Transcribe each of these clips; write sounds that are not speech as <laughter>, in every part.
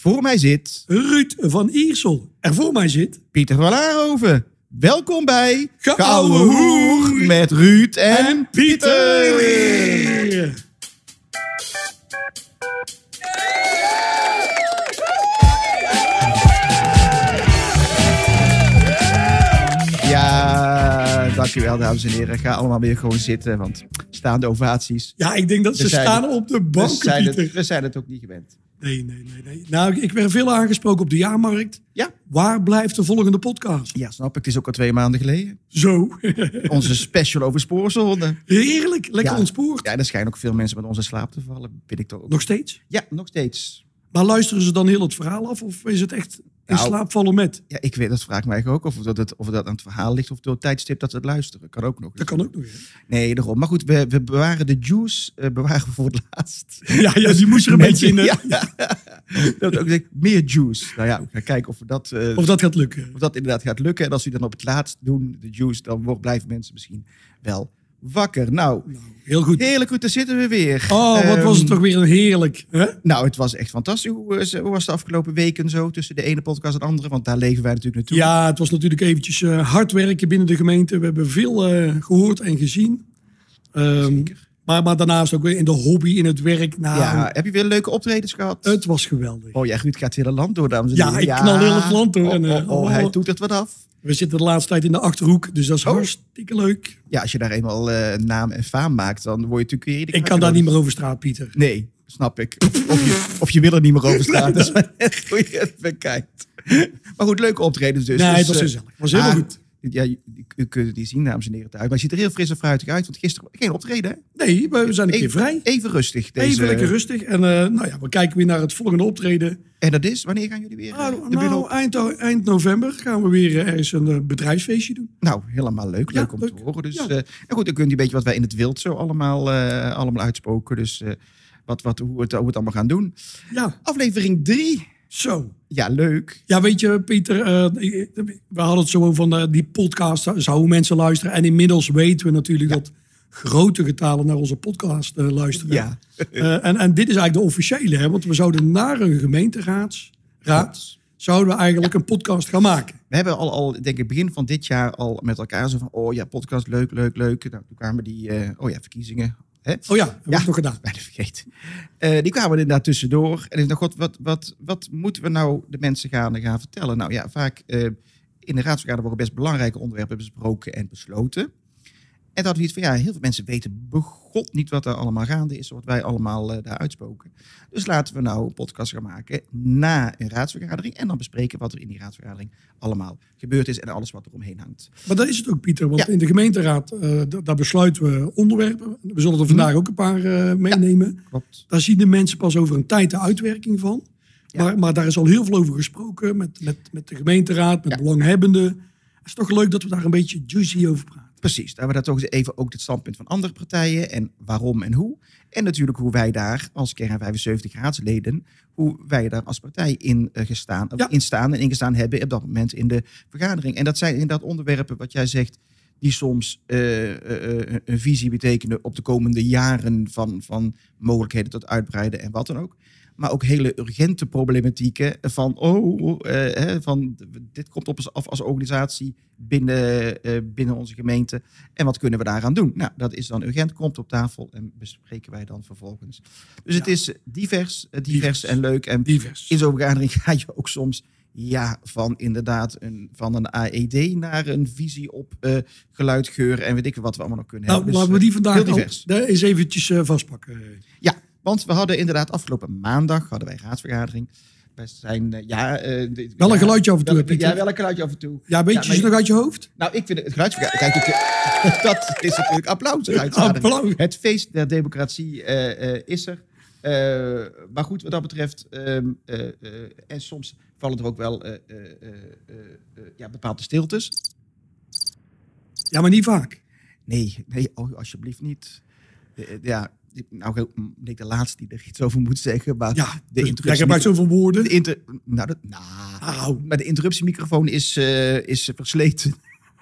Voor mij zit Ruud van Iersel. En voor mij zit... Pieter van Laarhoven. Welkom bij Geouwe Gouden Hoer met Ruud en, Pieter. Pieter. Ja, dankjewel dames en heren. Ga allemaal weer gewoon zitten, want staande ovaties. Ja, ik denk dat ze We staan op de We zijn, Pieter. het, we zijn het ook niet gewend. Nee, nee, nee, nee. Nou, ik werd veel aangesproken op de jaarmarkt. Ja. Waar blijft de volgende podcast? Ja, snap ik. Het is ook al twee maanden geleden. Zo. <laughs> Onze special over spoorzone. Heerlijk. Lekker Ja. ontspoord. Ja, er schijnen ook veel mensen met onze slaap te vallen. Weet ik toch ook. Nog steeds? Ja, nog steeds. Maar luisteren ze dan heel het verhaal af? Of is het echt in Nou, slaap vallen met? Ja, ik weet, dat vraag ik mij ook. Of dat, het, of dat aan het verhaal ligt of door het tijdstip dat ze het luisteren. Kan ook nog. Dat kan ook nog. Nee, daarom. Maar goed, we, we bewaren de juice eh, bewaren we voor het laatst. <laughs> Ja, ja, die moest er een beetje in. <laughs> Ja. dat ook denk meer juice. Nou ja, we gaan kijken of, we dat, eh, Of dat gaat lukken. of dat inderdaad gaat lukken. En als we dan op het laatst doen, de juice, dan wordt, blijven mensen misschien wel wakker. Nou, Nou, heel goed. heerlijk goed, daar zitten we weer. Oh, wat was het Ehm, toch weer een heerlijk. Hè? Nou, het was echt fantastisch. Hoe, eh, hoe was de afgelopen weken zo tussen de ene podcast en de andere? Want daar leven wij natuurlijk naartoe. Ja, het was natuurlijk eventjes eh, hard werken binnen de gemeente. We hebben veel eh, gehoord en gezien. Zeker. maar, maar daarnaast ook weer in de hobby, in het werk. Nou, Ja, heb je weer leuke optredens gehad? het was geweldig. Oh ja, Ruud gaat het hele land door, dames en Ja, heren. ik knal heel het land door Oh, en, oh, eh, oh, oh. hij doet het wat af. We zitten de laatste tijd in de Achterhoek, dus dat is Oh. hartstikke leuk. Ja, als je daar eenmaal eh, naam en faam maakt, dan word je natuurlijk weer... Ik kan daar niet meer over straat, Pieter. Nee, snap ik. Of, je, of je wil er niet meer over <laughs> staan. Dat is maar net hoe je het bekijkt. Maar goed, leuke optredens dus. nee, Dus, het was eh, gezellig. Het was helemaal ah, goed. Ja, je kunt het niet zien, dames en heren, thuis. Maar je ziet er heel fris en fruitig uit. Want gisteren geen optreden, hè? Nee, we zijn een keer vrij. even rustig. Deze, Even lekker rustig. En eh, nou ja, we kijken weer naar het volgende optreden. En dat is, wanneer gaan jullie weer eh, Nou, nou, eind, eind november gaan we weer eh, ergens een eh, bedrijfsfeest doen. Nou, helemaal leuk. Ja, Leuk om leuk. te horen. Dus, Ja. eh, en goed, dan kunt u een beetje wat wij in het wild zo allemaal, eh, allemaal uitspoken. Dus eh, wat, wat, hoe, we het, hoe het allemaal gaan doen. Ja, Aflevering 3. Zo. Ja, leuk. Ja, weet je, Pieter, eh, we hadden het zo van eh, die podcast, zouden mensen luisteren. En inmiddels weten we natuurlijk dat grote getalen naar onze podcast eh, luisteren. Ja. Eh, en, en dit is eigenlijk de officiële, hè, want we zouden naar een gemeenteraad raad, zouden we eigenlijk een podcast gaan maken. We hebben al, al, denk ik, begin van dit jaar al met elkaar zo van, oh ja, podcast, leuk, leuk, leuk. Nou, toen kwamen die, eh, oh ja, verkiezingen. Hè? Oh ja, Ja. het nog gedaan. <laughs> Bijna vergeten. Eh, die kwamen inderdaad tussendoor. En ik dacht, god, wat, wat, wat moeten we nou de mensen gaan, gaan vertellen? Nou ja, vaak eh, in de raadsvergadering worden best belangrijke onderwerpen besproken en besloten. En dat we iets van, ja, heel veel mensen weten begot niet wat er allemaal gaande is, wat wij allemaal eh, daar uitspoken. Dus laten we nou een podcast gaan maken na een raadsvergadering en dan bespreken wat er in die raadsvergadering allemaal gebeurd is en alles wat er omheen hangt. Maar dat is het ook, Pieter. Want Ja. in de gemeenteraad, d- daar besluiten we onderwerpen. We zullen er vandaag ook een paar eh, meenemen. Klopt. Daar zien de mensen pas over een tijd de uitwerking van. Ja. Maar, maar daar is al heel veel over gesproken met, met, met de gemeenteraad, met belanghebbenden. Het is toch leuk dat we daar een beetje juicy over praten. Precies, daar hebben we daar toch even ook het standpunt van andere partijen en waarom en hoe. En natuurlijk hoe wij daar als kern 75 raadsleden, hoe wij daar als partij in, eh, gestaan, Ja. in staan en ingestaan hebben op dat moment in de vergadering. En dat zijn inderdaad onderwerpen wat jij zegt, die soms eh, eh, een visie betekenen op de komende jaren van, van mogelijkheden tot uitbreiden en wat dan ook. Maar ook hele urgente problematieken van, oh, eh, van dit komt op ons af als organisatie binnen, eh, binnen onze gemeente. En wat kunnen we daaraan doen? Nou, dat is dan urgent, komt op tafel en bespreken wij dan vervolgens. Dus het is divers, eh, divers, Divers. en leuk. En Divers. in zo'n vergadering <laughs> ga je ook soms ja, van inderdaad een, van een AED naar een visie op eh, geluid, geur en weet ik wat we allemaal nog kunnen Nou, hebben. Dus, laten we die vandaag heel al, daar eens eventjes vastpakken. Ja, want we hadden inderdaad afgelopen maandag hadden wij raadsvergadering. We zijn, ja... de- Wel een ja, geluidje af en toe? Ja, wel een geluidje af en toe. Ja, weet Ja, je ze nog uit je hoofd? Nou, ik vind het geluidsvergadering... Kijk, ik, <laughs> dat is natuurlijk applaus. Applaus. Het feest der democratie eh, eh, is er. Eh, maar goed, wat dat betreft... ehm, eh, eh, en soms vallen er ook wel ja, bepaalde stiltes. Ja, maar niet vaak. Nee, nee, oh, alsjeblieft niet. Ja, nou ben ik de laatste die er iets over moet zeggen. Maar Ja, de dus jij interruptie... gebruikt zoveel woorden. De inter, nou, dat, nou, maar de interruptiemicrofoon is, eh, is versleten.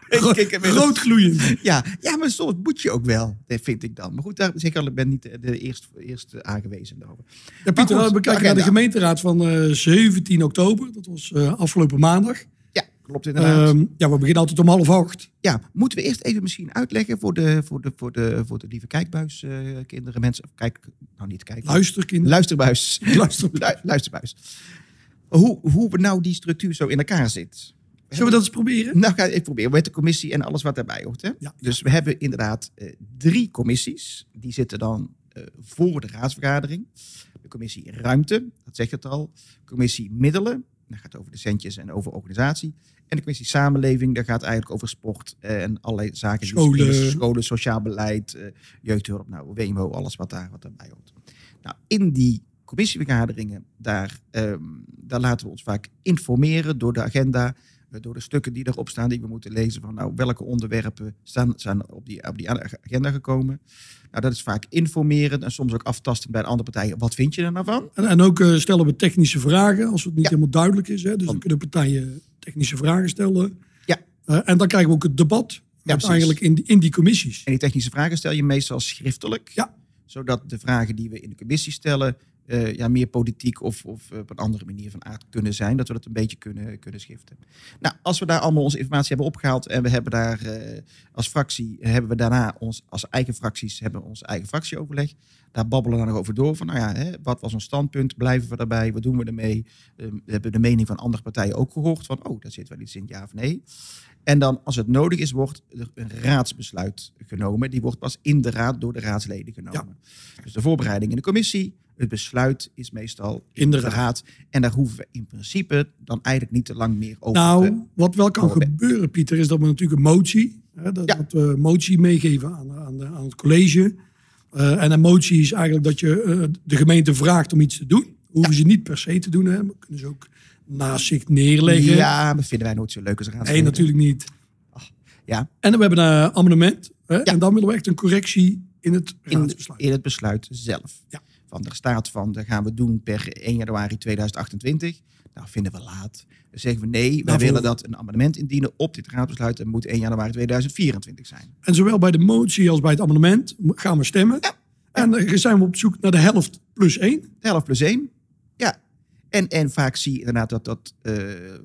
Gro- <laughs> ik inmiddels. Groot gloeiend. Ja, ja, maar soms moet je ook wel, dat vind ik dan. Maar goed, daar zeg ik ben niet de, eerste, eerste aangewezen daarover. Ja, Pieter, we kijken naar de gemeenteraad van eh, 17 oktober. Dat was eh, afgelopen maandag. Ja, klopt inderdaad. Ehm, ja, we beginnen altijd om half acht. ja, moeten we eerst even misschien uitleggen voor de, voor de, voor de, voor de lieve kijkbuis, eh, kinderen, mensen. Kijk, nou niet kijken. Luisterkinderen. Luisterbuis. <laughs> Luister. Lu- luisterbuis. Hoe, hoe nou die structuur zo in elkaar zit. Zullen we dat eens proberen? Nou, ga ik proberen met de commissie en alles wat daarbij hoort. Hè? Ja. Dus we hebben inderdaad eh, drie commissies. Die zitten dan eh, voor de raadsvergadering. De commissie Ruimte, dat zegt het al. Commissie Middelen, dat gaat over de centjes en over organisatie. En de commissie Samenleving, dat gaat eigenlijk over sport en allerlei zaken. die Scholen. spelen. Scholen, sociaal beleid, eh, jeugdhulp, nou, WMO, alles wat, daar, wat daarbij hoort. Nou, in die commissievergaderingen, daar, ehm, daar laten we ons vaak informeren door de agenda, door de stukken die erop staan, die we moeten lezen. Van nou, welke onderwerpen staan, zijn op die, op die agenda gekomen. Nou, dat is vaak informeren en soms ook aftasten bij de andere partijen. Wat vind je er nou van? En, en ook eh, stellen we technische vragen als het niet Ja. helemaal duidelijk is. Hè? Dus dan kunnen partijen technische vragen stellen. Ja. Eh, en dan krijgen we ook het debat precies. uiteindelijk in die, in die commissies. En die technische vragen stel je meestal schriftelijk. Ja. Zodat de vragen die we in de commissie stellen, eh, ja, meer politiek of, of op een andere manier van aard kunnen zijn. Dat we dat een beetje kunnen, kunnen schiften. Nou, als we daar allemaal onze informatie hebben opgehaald en we hebben daar eh, als fractie, hebben we daarna ons, als eigen fracties, hebben we ons eigen fractieoverleg. Daar babbelen we dan nog over door van, nou ja, hè, wat was ons standpunt? Blijven we daarbij? Wat doen we ermee? Eh, we hebben de mening van andere partijen ook gehoord van, oh, daar zit wel iets in, ja of nee. En dan, als het nodig is, wordt er een raadsbesluit genomen. Die wordt pas in de raad door de raadsleden genomen. Dus de voorbereiding in de commissie, het besluit is meestal in, de raad. En daar hoeven we in principe dan eigenlijk niet te lang meer over te Nou, wat wel kan gebeuren, Pieter, is dat we natuurlijk een motie, hè, dat, Ja. dat we een motie meegeven aan, aan, aan het college. Eh, en een motie is eigenlijk dat je eh, de gemeente vraagt om iets te doen. Hoeven ze niet per se te doen, hè. maar kunnen ze ook naast zich neerleggen. Ja, dat vinden wij nooit zo leuk als nee, raadsleden. natuurlijk niet. Ja, En we hebben een amendement. Hè, En dan willen we echt een correctie in het in het besluit zelf. Ja. Van er staat van, dat gaan we doen per 1 januari 2028. Nou, vinden we laat. Dan zeggen we nee, wij Daarvoor- willen dat een amendement indienen op dit raadsbesluit. En moet 1 januari 2024 zijn. En zowel bij de motie als bij het amendement gaan we stemmen. En dan zijn we op zoek naar de helft plus één. De helft plus één. Ja. En, en vaak zie je inderdaad dat dat. eh, eh,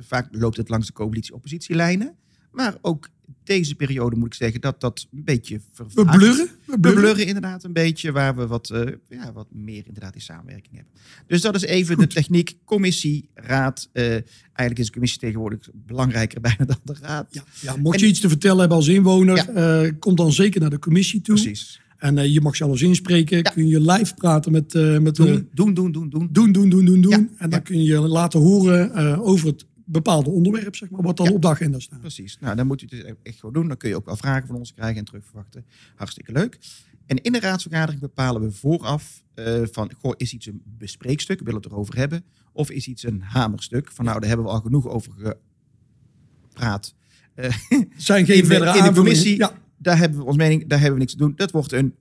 vaak loopt het langs de coalitie-oppositielijnen. Maar ook deze periode moet ik zeggen dat dat een beetje We vervaagt. blurren. We We blurren. blurren inderdaad een beetje, waar we wat, eh, ja, wat meer inderdaad in samenwerking hebben. Dus dat is even de techniek, commissie, raad. Eh, eigenlijk is de commissie tegenwoordig belangrijker <laughs> bijna dan de raad. Ja, ja, mocht En- je iets te vertellen hebben als inwoner, Ja. eh, kom dan zeker naar de commissie toe. Precies. En je mag zelfs inspreken. Kun je live praten met, met de Doen, doen, doen, doen, doen. doen, doen, doen, doen, En dan kun je laten horen over het bepaalde onderwerp, zeg maar, wat dan Ja. op de agenda staat. Precies. Nou, dan moet u het dus echt gewoon doen. Dan kun je ook wel vragen van ons krijgen en terugverwachten. Hartstikke leuk. En in de raadsvergadering bepalen we vooraf eh, van, goh, is iets een bespreekstuk, we willen het erover hebben, of is iets een hamerstuk? Van nou, daar hebben we al genoeg over gepraat. Eh, zijn <laughs> geen in de, in commissie, Ja, daar hebben we ons mening, daar hebben we niks te doen. Dat wordt een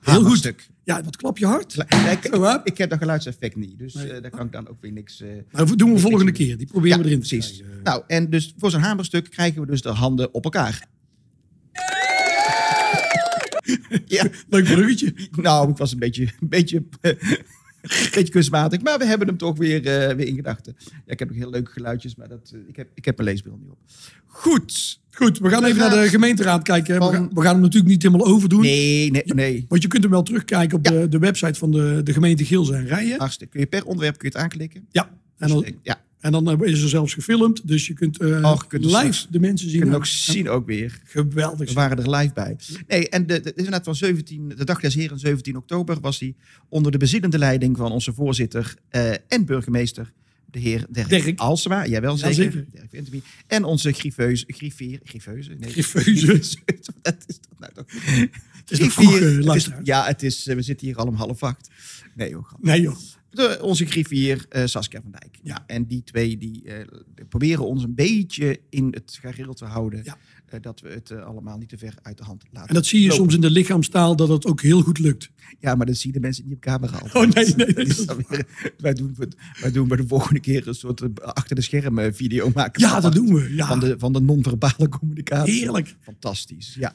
Heel goed. hamerstuk. ja, wat klap je hard. Ja, ik, ik heb dat geluidseffect niet, dus Nee. eh, daar kan ik dan ook weer niks... eh, Maar dat doen we volgende keer. Die proberen we erin te precies. krijgen. Nou, en dus voor zo'n hamerstuk krijgen we dus de handen op elkaar. <laughs> ja, Leuk bruggetje. nou, het was een beetje, een beetje, een beetje kunstmatig, maar we hebben hem toch weer, eh, weer in gedachten. Ja, ik heb nog heel leuke geluidjes, maar dat, eh, ik, heb, ik heb mijn leesbril niet op. Goed. Goed, we gaan even naar de raad gemeenteraad kijken. We gaan, we gaan hem natuurlijk niet helemaal overdoen. Nee, nee, nee. Want je kunt hem wel terugkijken op de, de website van de, de gemeente Gilze en Rijen. Hartstikke. Kun je per onderwerp kun je het aanklikken? Ja, en Dus dan, ja, en dan eh, is er zelfs gefilmd. Dus je kunt, je kunt live de mensen je zien. kunt En- ook zien ook weer. Geweldig. We waren er live bij. Nee, en de, de, het is inderdaad van 17, de dag des heren, 17 oktober, was hij onder de bezielende leiding van onze voorzitter eh, en burgemeester, de heer Dirk, Dirk. Alsema. Jawel, zeker. zeker. Dirk Vinterby. En onze griffeus, griffier, griffeuze. Nee, Griffeuze. <laughs> Wat is dat nou toch? Het is Griffier. vroeg, Het is- luisteraar. ja, het is, we zitten hier al om half acht. Nee, joh. Nee joh. De, onze griffier eh, Saskia van Dijk. Ja. En die twee die, eh, proberen ons een beetje in het gareel te houden. Ja. Eh, dat we het allemaal niet te ver uit de hand laten. En dat zie je lopen. soms in de lichaamstaal dat het ook heel goed lukt. Ja, maar dat zien de mensen niet op camera. altijd. <laughs> Oh, nee, nee, weer- wij, doen, wij doen bij de volgende keer een soort achter de schermen video maken. Ja, dat doen we. Ja. Van de, van de non-verbale communicatie. Heerlijk. Fantastisch, ja.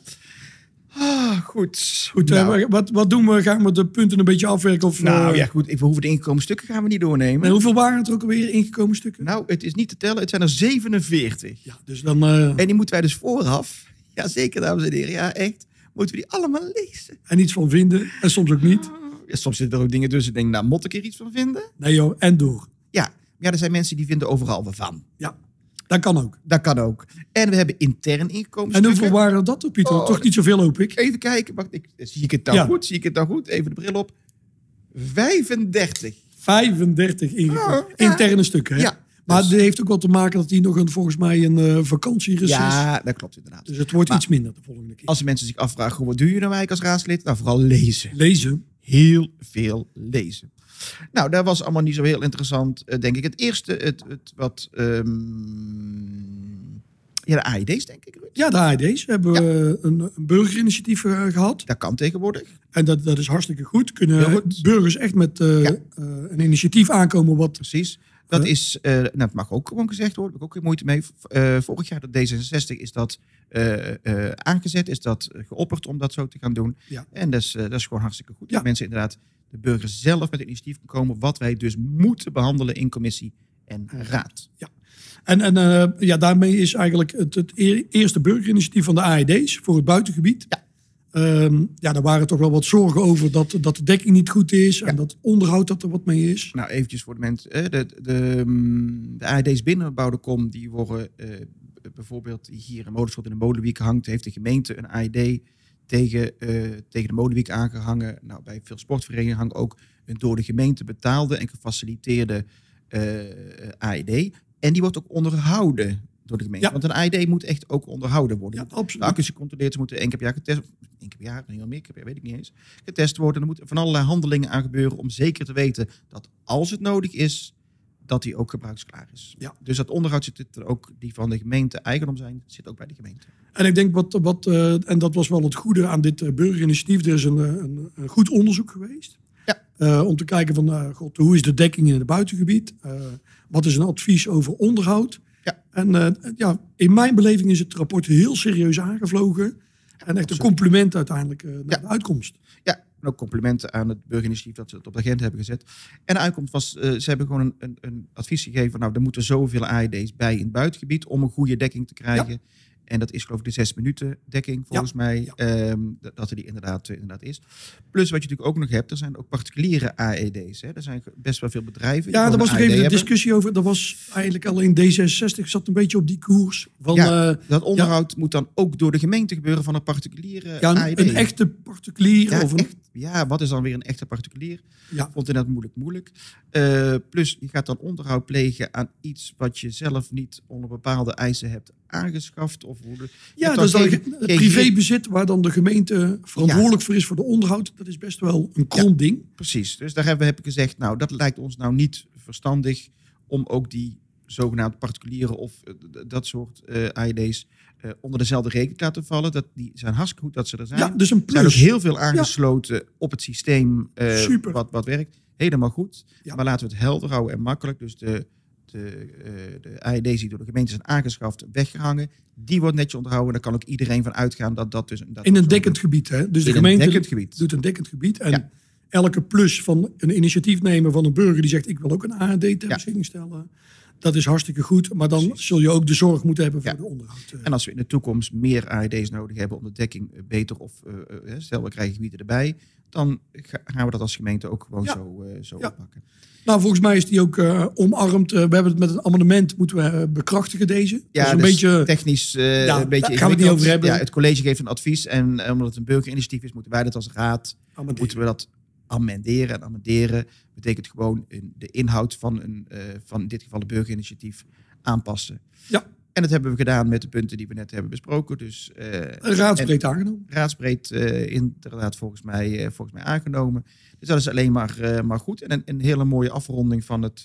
Ah, goed. Goed, nou, eh, wat, wat doen we? Gaan we de punten een beetje afwerken? Of, nou eh, ja, goed. We hoeven de ingekomen stukken gaan we niet doornemen. en hoeveel waren het er ook alweer ingekomen stukken? Nou, het is niet te tellen. Het zijn er 47. Ja, dus dan... eh, En die moeten wij dus vooraf, ja zeker dames en heren, ja echt, moeten we die allemaal lezen. en iets van vinden. En soms ook niet. Ja, soms zitten er ook dingen tussen. Ik denk, nou, moet ik er iets van vinden? Nee joh, en door. Ja, ja er zijn mensen die vinden overal wat van. Ja, dat kan ook. Dat kan ook. En we hebben intern ingekomen En hoeveel waren dat, Pieter? Oh, Toch niet zoveel, hoop ik. Even kijken, wacht, ik, zie ik het nou Ja. goed? Zie ik het nou goed? Even de bril op. 35. 35 ingekomen. Oh, ja. Interne stukken, hè? Ja. Maar Dus- dit heeft ook wel te maken dat hij nog een, volgens mij een eh vakantiereces. Ja, dat klopt inderdaad. Dus het wordt Maar- iets minder de volgende keer. Als mensen zich afvragen, wat doe je nou eigenlijk als raadslid? Nou, vooral lezen. Lezen. Heel veel lezen. Nou, dat was allemaal niet zo heel interessant, eh, denk ik. Het eerste, het, het wat... ehm, ja, de AID's, denk ik. Ja, de AID's. We hebben we een, een burgerinitiatief eh, gehad. Dat kan tegenwoordig. En dat, dat is hartstikke goed. Kunnen goed. burgers echt met eh, Ja. eh, een initiatief aankomen wat... Precies. Dat is, eh, nou, het mag ook gewoon gezegd worden, heb ik ook geen moeite mee. Eh, vorig jaar, dat D66, is dat eh, eh, aangezet, is dat eh, geopperd om dat zo te gaan doen. Ja. En dat is, eh, dat is gewoon hartstikke goed. Ja. Dat mensen inderdaad, de burger zelf met een initiatief kan komen, wat wij dus moeten behandelen in commissie en raad. En, en eh, ja, daarmee is eigenlijk het, het e- eerste burgerinitiatief van de AID's voor het buitengebied. Ja. Ehm, ja, daar waren toch wel wat zorgen over dat, dat de dekking niet goed is. En dat onderhoud dat er wat mee is. Nou, eventjes voor de mensen. de, de, mm, de AED's binnenbouwde kom, die worden eh, bijvoorbeeld hier in Molenschot in de Molenwiek hangt, heeft de gemeente een AED tegen, eh, tegen de Molenwiek aangehangen. Nou, bij veel sportverenigingen hangt ook een door de gemeente betaalde en gefaciliteerde eh AED. En die wordt ook onderhouden door de gemeente. Ja. Want een AED moet echt ook onderhouden worden. Ja, De absoluut. accu's gecontroleerd, moeten één keer per jaar getest één keer per jaar, niet meer, keer per jaar, weet ik niet eens, getest worden. Er moeten van allerlei handelingen aan gebeuren om zeker te weten dat als het nodig is, dat die ook gebruiksklaar is. Ja. Dus dat onderhoud zit er ook, die van de gemeente eigendom zijn, zit ook bij de gemeente. En ik denk wat, wat eh, en dat was wel het goede aan dit eh, burgerinitiatief. Er is een, eh, een, een goed onderzoek geweest. Ja. Om te kijken van, god, hoe is de dekking in het buitengebied? Wat is een advies over onderhoud? Ja. En ja, in mijn beleving is het rapport heel serieus aangevlogen. En echt een compliment uiteindelijk naar Ja. de uitkomst. Ja, en ook complimenten aan het burgerinitiatief dat ze het op de agenda hebben gezet. En de uitkomst was, ze hebben gewoon een, een, een advies gegeven. Nou, er moeten zoveel AED's bij in het buitengebied om een goede dekking te krijgen. En dat is geloof ik de zes minuten dekking volgens mij. ja. ehm, dat dat er die inderdaad, eh, inderdaad is. Plus wat je natuurlijk ook nog hebt, er zijn ook particuliere AED's. Hè. Er zijn best wel veel bedrijven. Ja, daar was een nog even een hebben. discussie over. Dat was eigenlijk al in D66 zat een beetje op die koers. Van, Ja, eh, Dat onderhoud moet dan ook door de gemeente gebeuren van een particuliere ja, AED. een, een echte particulier. Ja, of een, echt, ja, wat is dan weer een echte particulier? Ja. Vond inderdaad moeilijk, moeilijk. Eh, plus, je gaat dan onderhoud plegen aan iets wat je zelf niet onder bepaalde eisen hebt aangeschaft. Of je Ja, hebt dat is dan geen- ge- het privébezit waar dan de gemeente verantwoordelijk voor is voor de onderhoud. Dat is best wel een krom ding. Precies. Dus daar hebben, heb ik gezegd, nou, dat lijkt ons nou niet verstandig om ook die zogenaamde particuliere of eh, dat soort eh AED's eh, onder dezelfde rekening te laten vallen. Dat, die zijn hartstikke goed dat ze er zijn. Ja, dus een Er zijn ook plus. heel veel aangesloten op het systeem Super. Wat, wat werkt. Helemaal goed. Ja. Maar laten we het helder houden en makkelijk. Dus de, de, eh, de AED's die door de gemeente zijn aangeschaft, weggehangen, die wordt netjes onderhouden. Daar kan ook iedereen van uitgaan dat dat dus... Dat in een dekkend gebied. Hè? Dus de gemeente dekkend gebied. doet een dekkend gebied. En Ja. elke plus van een initiatiefnemer van een burger die zegt ik wil ook een ARD ter Ja. beschikking stellen. Dat is hartstikke goed. Maar dan Precies. zul je ook de zorg moeten hebben voor Ja. de onderhoud. eh. En als we in de toekomst meer AED's nodig hebben om de dekking eh, beter of eh, stel we krijgen gebieden erbij, dan ga- gaan we dat als gemeente ook gewoon Ja. zo, eh, zo Ja. oppakken. Nou, volgens mij is die ook eh, omarmd. Eh, we hebben het met een amendement moeten we bekrachtigen deze. Ja, dus een dus beetje. technisch Ja, een beetje daar gaan we het niet over hebben. Ja, het college geeft een advies en omdat het een burgerinitiatief is, moeten wij dat als raad amenderen. moeten we dat amenderen. En amenderen betekent gewoon een- de inhoud van, een, van in dit geval een burgerinitiatief aanpassen. Ja. En dat hebben we gedaan met de punten die we net hebben besproken. Dus eh, Raadsbreed aangenomen. raadsbreed eh, inderdaad volgens mij, eh, volgens mij aangenomen. Dus dat is alleen maar, maar goed. En een, een hele mooie afronding van het,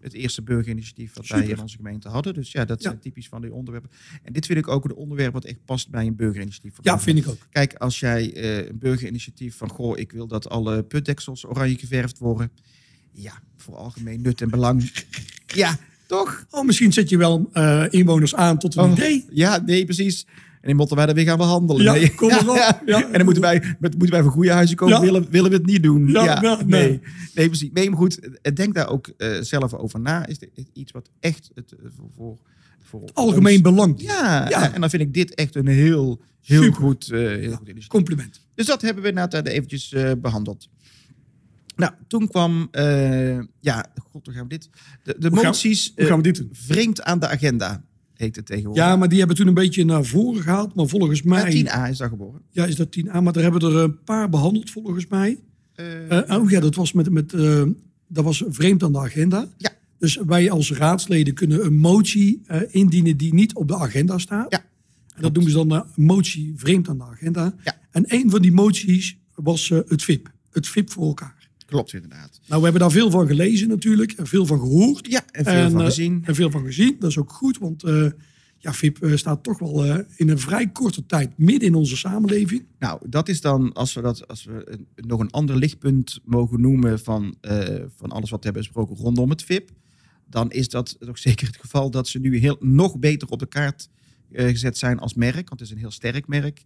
het eerste burgerinitiatief wat wij in onze gemeente hadden. Dus ja, dat Ja. zijn typisch van die onderwerpen. En dit vind ik ook een onderwerp wat echt past bij een burgerinitiatief. Ja, vind ik ook. Kijk, als jij een burgerinitiatief van, goh, ik wil dat alle putdeksels oranje geverfd worden. Ja, voor algemeen nut en belang. <laughs> Ja, toch? Oh, misschien zet je wel eh, inwoners aan tot een Oh, idee. Ja, nee, precies. En die moeten wij dan weer gaan behandelen. Ja, nee. kom erop. <laughs> Ja. En dan moeten wij, moeten wij voor goede huizen komen. Willen, willen we het niet doen? Ja, nee. nee. nee. precies. Nee, maar goed. eh, Denk daar ook eh, zelf over na. Is dit iets wat echt het, voor, voor, voor Algemeen ons- belang. Ja, Ja. en dan vind ik dit echt een heel, heel Super. goed, heel goed initiatief. Compliment. Dus dat hebben we inderdaad eventjes eh, behandeld. Nou, toen kwam, eh, ja, god, hoe gaan we dit? De, de Hoe gaan- moties Hoe eh, gaan we dit doen? vreemd aan de agenda, heet het tegenwoordig. Ja, maar die hebben toen een beetje naar voren gehaald. Maar volgens Ja, mij... 10a is daar geboren. Ja, is dat 10a. Maar daar hebben er een paar behandeld volgens mij. Eh, Eh, oh ja, dat was, met, met, eh, dat was vreemd aan de agenda. Ja. Dus wij als raadsleden kunnen een motie eh, indienen die niet op de agenda staat. Ja, En dat noemen ze dan een motie vreemd aan de agenda. Ja. En een van die moties was eh, het VIP. Het VIP voor elkaar. Klopt inderdaad. Nou, we hebben daar veel van gelezen natuurlijk. En veel van gehoord. Ja, en veel En, van eh, gezien. En veel van gezien. Dat is ook goed, want eh, ja, VIP eh, staat toch wel in een vrij korte tijd midden in onze samenleving. Nou, dat is dan, als we, dat, als we een- nog een ander lichtpunt mogen noemen van, van alles wat we hebben besproken rondom het VIP, dan is dat toch zeker het geval dat ze nu heel, nog beter op de kaart gezet zijn als merk. Want het is een heel sterk merk,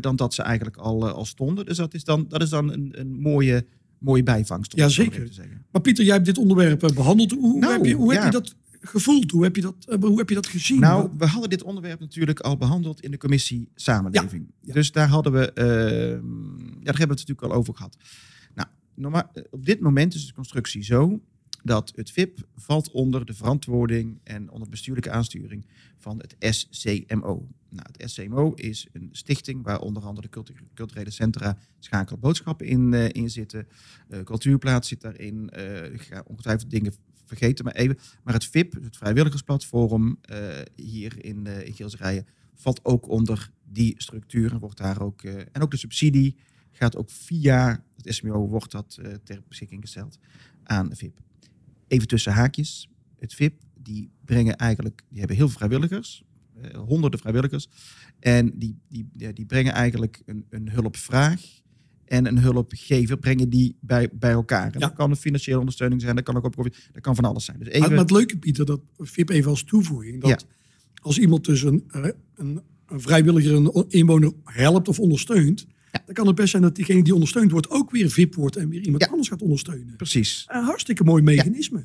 dan dat ze eigenlijk al, al stonden. Dus dat is dan, dat is dan een, een mooie, mooie bijvangst. om Ja, zeker. te zeggen. Maar Pieter, jij hebt dit onderwerp eh, behandeld. Hoe, Nou, heb, je, hoe ja. heb je dat gevoeld? Hoe heb je dat, eh, hoe heb je dat gezien? Nou, we hadden dit onderwerp natuurlijk al behandeld in de commissie Samenleving. Ja, ja. Dus daar hadden we, ja, daar hebben we het natuurlijk al over gehad. Nou, normaal, eh, op dit moment is de constructie zo dat het VIP valt onder de verantwoording en onder de bestuurlijke aansturing van het SCMO. Nou, het SCMO is een stichting waar onder andere de cultu- culturele centra Schakel Boodschappen in, eh, in zitten. Eh, cultuurplaats zit daarin. Eh, ik ga ongetwijfeld dingen vergeten, maar even. Maar het VIP, het vrijwilligersplatform hier in, eh in Geelserijen, valt ook onder die structuren. Wordt daar ook, en ook de subsidie gaat ook via het SMO wordt dat ter beschikking gesteld aan de VIP. Even tussen haakjes. Het VIP, die brengen eigenlijk, die hebben heel veel vrijwilligers, honderden vrijwilligers. En die, die, ja, die brengen eigenlijk een, een hulpvraag en een hulpgever, brengen die bij, bij elkaar. En Ja. Dat kan een financiële ondersteuning zijn, dat kan ook op, dat kan van alles zijn. Dus Maar, even, maar het leuke, Pieter, dat VIP even als toevoeging. Dat Ja. als iemand dus een, eh, een, een vrijwilliger, een inwoner helpt of ondersteunt. Dan kan het best zijn dat diegene die ondersteund wordt ook weer VIP wordt en weer iemand Ja. anders gaat ondersteunen. precies. Een hartstikke mooi mechanisme.